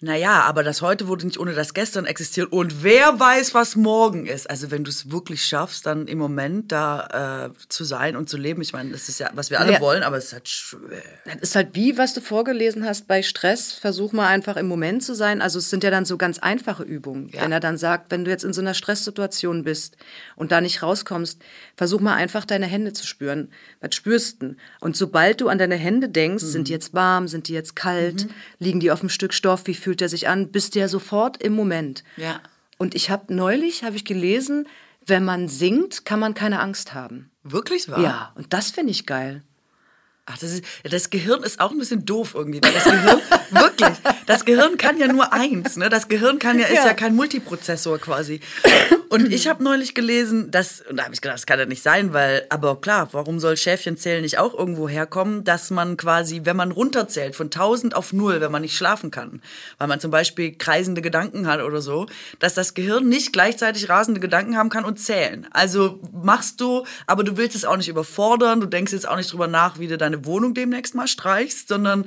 naja, aber das heute wurde nicht ohne das gestern existiert. Und wer weiß, was morgen ist. Also wenn du es wirklich schaffst, dann im Moment da äh, zu sein und zu leben. Ich meine, das ist ja, was wir alle Naja. wollen, aber es ist halt schwer. Das ist halt wie, was du vorgelesen hast bei Stress. Versuch mal einfach im Moment zu sein. Also es sind ja dann so ganz einfache Übungen. Ja. Wenn er dann sagt, wenn du jetzt in so einer Stresssituation bist und da nicht rauskommst, versuch mal einfach deine Hände zu spüren. Was spürst du? Und sobald du an deine Hände denkst, sind die jetzt warm, sind die jetzt kalt, liegen die auf einem Stück Stoff, wie fühlt der sich an, bist du ja sofort im Moment. Ja. Und ich habe neulich, habe ich gelesen, Wenn man singt, kann man keine Angst haben. Wirklich wahr? Ja, und das finde ich geil. Ach, das, ist, das Gehirn ist auch ein bisschen doof irgendwie. Weil das Gehirn, [laughs] wirklich, das Gehirn kann ja nur eins. Ne? Das Gehirn kann ja, ist ja, Ja. kein Multiprozessor quasi. Und ich habe neulich gelesen, dass, und da habe ich gedacht, das kann ja nicht sein, weil, aber klar, warum soll Schäfchenzählen nicht auch irgendwo herkommen, dass man quasi, wenn man runterzählt von 1000 auf 0, wenn man nicht schlafen kann, weil man zum Beispiel kreisende Gedanken hat oder so, dass das Gehirn nicht gleichzeitig rasende Gedanken haben kann und zählen. Also machst du, aber du willst es auch nicht überfordern, du denkst jetzt auch nicht drüber nach, wie du deine Wohnung demnächst mal streichst, sondern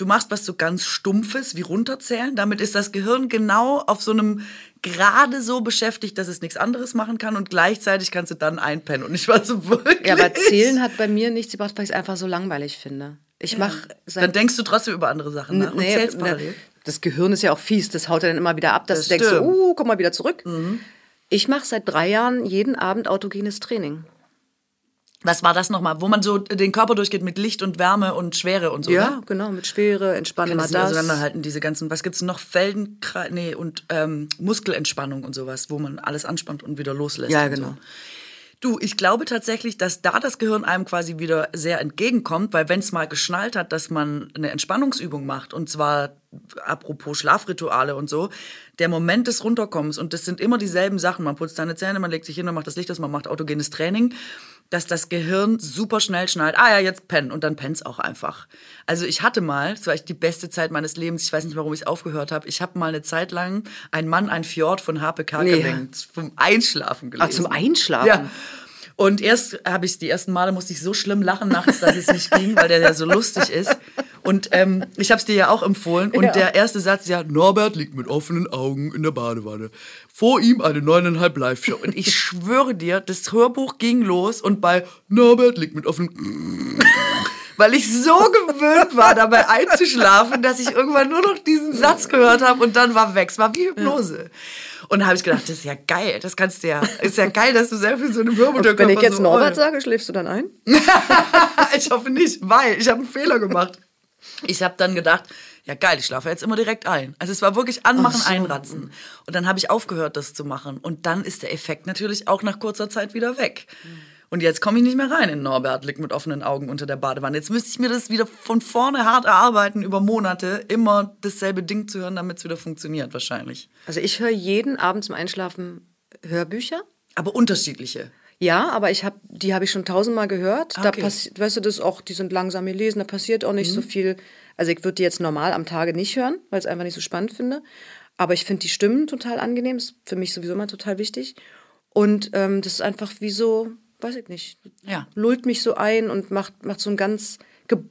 du machst was so ganz Stumpfes wie runterzählen. Damit ist das Gehirn genau auf so einem gerade so beschäftigt, dass es nichts anderes machen kann und gleichzeitig kannst du dann einpennen. Und ich war so wirklich. Ja, aber Zählen hat bei mir nichts gebracht, weil ich es einfach so langweilig finde. Ich mache Dann denkst du trotzdem über andere Sachen nach und Nee, zählst ne, parallel. das Gehirn ist ja auch fies, das haut ja dann immer wieder ab, dass Das du denkst, so, stimmt. uh, komm mal wieder zurück. Ich mache seit drei Jahren jeden Abend autogenes Training. Was war das nochmal? Wo man so den Körper durchgeht mit Licht und Wärme und Schwere und so. Ja, ne? genau, mit Schwere, entspannen mal das auseinanderhalten, diese ganzen, was gibt's noch? Feldenkreis, nee, und ähm, Muskelentspannung und sowas, wo man alles anspannt und wieder loslässt. Ja, genau. So. Du, ich glaube tatsächlich, dass da das Gehirn einem quasi wieder sehr entgegenkommt, weil wenn es mal geschnallt hat, dass man eine Entspannungsübung macht, und zwar apropos Schlafrituale und so, der Moment des Runterkommens, und das sind immer dieselben Sachen, man putzt seine Zähne, man legt sich hin, man macht das Licht aus, man macht autogenes Training, dass das Gehirn super schnell schnallt, ah ja, jetzt pennen, und dann pennt's auch einfach. Also ich hatte mal, das war echt die beste Zeit meines Lebens, ich weiß nicht, warum ich aufgehört habe, ich habe mal eine Zeit lang Ein Mann, ein Fjord von Harpe Kerkeling vom Einschlafen gelesen. Ach, zum Einschlafen? Ja. Und erst habe ich die ersten Male musste ich so schlimm lachen nachts, dass es nicht ging, weil der ja so lustig ist. Und ähm, ich habe es dir ja auch empfohlen. Und Ja. der erste Satz ja, Norbert liegt mit offenen Augen in der Badewanne. Vor ihm eine neuneinhalb Live-Show. Und ich schwöre dir, das Hörbuch ging los und bei Norbert liegt mit offenen [laughs] weil ich so gewöhnt war, dabei einzuschlafen, dass ich irgendwann nur noch diesen Satz gehört habe und dann war weg. Es war wie Hypnose. Und da habe ich gedacht, das ist ja geil, das kannst du ja, ist ja geil, dass du selbst in so einem der Wenn ich jetzt so, Norbert sage, schläfst du dann ein? [laughs] ich hoffe nicht, weil ich habe einen Fehler gemacht. Ich habe dann gedacht, ja geil, ich schlafe jetzt immer direkt ein. Also es war wirklich anmachen, Ach so. einratzen. Und dann habe ich aufgehört, das zu machen. Und dann ist der Effekt natürlich auch nach kurzer Zeit wieder weg. Und jetzt komme ich nicht mehr rein in Norbert, liegt mit offenen Augen unter der Badewanne. Jetzt müsste ich mir das wieder von vorne hart erarbeiten, über Monate, immer dasselbe Ding zu hören, damit es wieder funktioniert, wahrscheinlich. Also ich höre jeden Abend zum Einschlafen Hörbücher. Aber unterschiedliche. Ja, aber ich hab, die habe ich schon tausendmal gehört. Da Okay. passiert, weißt du, das auch, die sind langsam gelesen, da passiert auch nicht so viel. Also ich würde die jetzt normal am Tage nicht hören, weil ich es einfach nicht so spannend finde. Aber ich finde die Stimmen total angenehm, ist für mich sowieso immer total wichtig. Und ähm, das ist einfach wie so, weiß ich nicht, Ja. lullt mich so ein und macht, macht so ein ganz,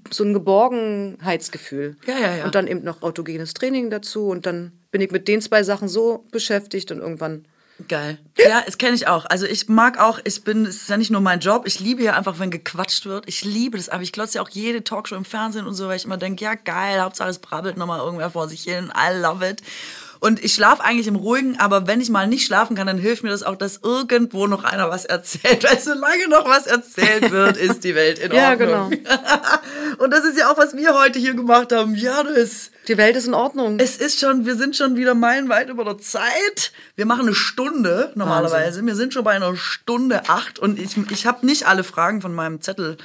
so ein Geborgenheitsgefühl. Ja, ja, ja. Und dann eben noch autogenes Training dazu und dann bin ich mit den zwei Sachen so beschäftigt und irgendwann Geil. Ja, das kenne ich auch. Also ich mag auch, ich bin, es ist ja nicht nur mein Job, ich liebe ja einfach, wenn gequatscht wird. Ich liebe das, aber ich glotze ja auch jede Talkshow im Fernsehen und so, weil ich immer denke, ja geil, Hauptsache es brabbelt nochmal irgendwer vor sich hin. I love it. Und ich schlafe eigentlich im Ruhigen, aber wenn ich mal nicht schlafen kann, dann hilft mir das auch, dass irgendwo noch einer was erzählt. [laughs] Weil solange noch was erzählt wird, [laughs] ist die Welt in Ja, Ordnung. genau. [laughs] Und das ist ja auch, was wir heute hier gemacht haben. Ja, das. die Welt ist in Ordnung. Es ist schon, wir sind schon wieder meilenweit über der Zeit. Wir machen eine Stunde normalerweise. Wir sind schon bei einer Stunde acht und ich, ich habe nicht alle Fragen von meinem Zettel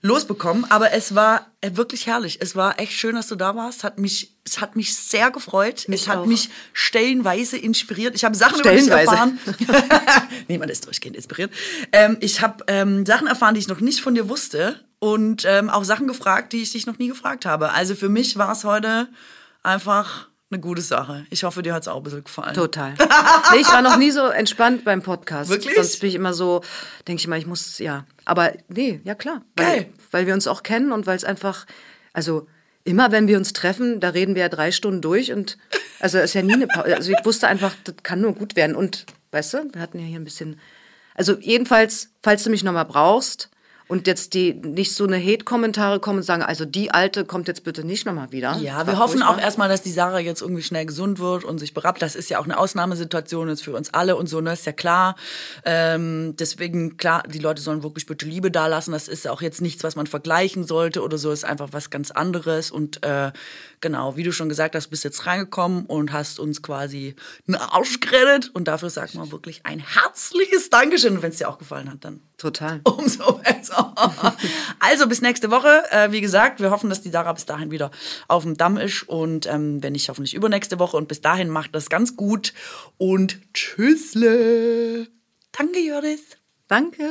losbekommen, aber es war äh, wirklich herrlich. Es war echt schön, dass du da warst. Hat mich, es hat mich sehr gefreut. Mich es hat auch. mich stellenweise inspiriert. Ich habe Sachen über dich erfahren. [laughs] Niemand ist durchgehend inspiriert. Ähm, ich habe ähm, Sachen erfahren, die ich noch nicht von dir wusste und ähm, auch Sachen gefragt, die ich dich noch nie gefragt habe. Also für mich war es heute einfach eine gute Sache. Ich hoffe, dir hat es auch ein bisschen gefallen. Total. Nee, ich war noch nie so entspannt beim Podcast. Wirklich? Sonst bin ich immer so, denke ich immer, ich muss, ja. Aber nee, ja klar. Weil, Geil. Weil wir uns auch kennen und weil es einfach, also immer wenn wir uns treffen, da reden wir ja drei Stunden durch und also es ist ja nie eine Pause. Also ich wusste einfach, das kann nur gut werden. Und weißt du, wir hatten ja hier ein bisschen. Also jedenfalls, falls du mich nochmal brauchst und jetzt die nicht so eine Hate-Kommentare kommen und sagen, also die alte kommt jetzt bitte nicht nochmal wieder. Ja, wir hoffen auch erstmal, dass die Sarah jetzt irgendwie schnell gesund wird und sich berappt. Das ist ja auch eine Ausnahmesituation jetzt für uns alle und so, ne, ist ja klar. Ähm, deswegen, klar, die Leute sollen wirklich bitte Liebe dalassen. Das ist auch jetzt nichts, was man vergleichen sollte oder so, ist einfach was ganz anderes. Und äh, genau, wie du schon gesagt hast, bist jetzt reingekommen und hast uns quasi einen Arsch gerettet. Und dafür sagt man wirklich ein herzliches Dankeschön. Und wenn es dir auch gefallen hat, dann Total. [laughs] umso besser. also bis nächste Woche. Äh, wie gesagt, wir hoffen, dass die Sarah bis dahin wieder auf dem Damm ist. Und ähm, wenn nicht, hoffentlich übernächste Woche. Und bis dahin macht das ganz gut. Und tschüssle. Danke, Joris. Danke.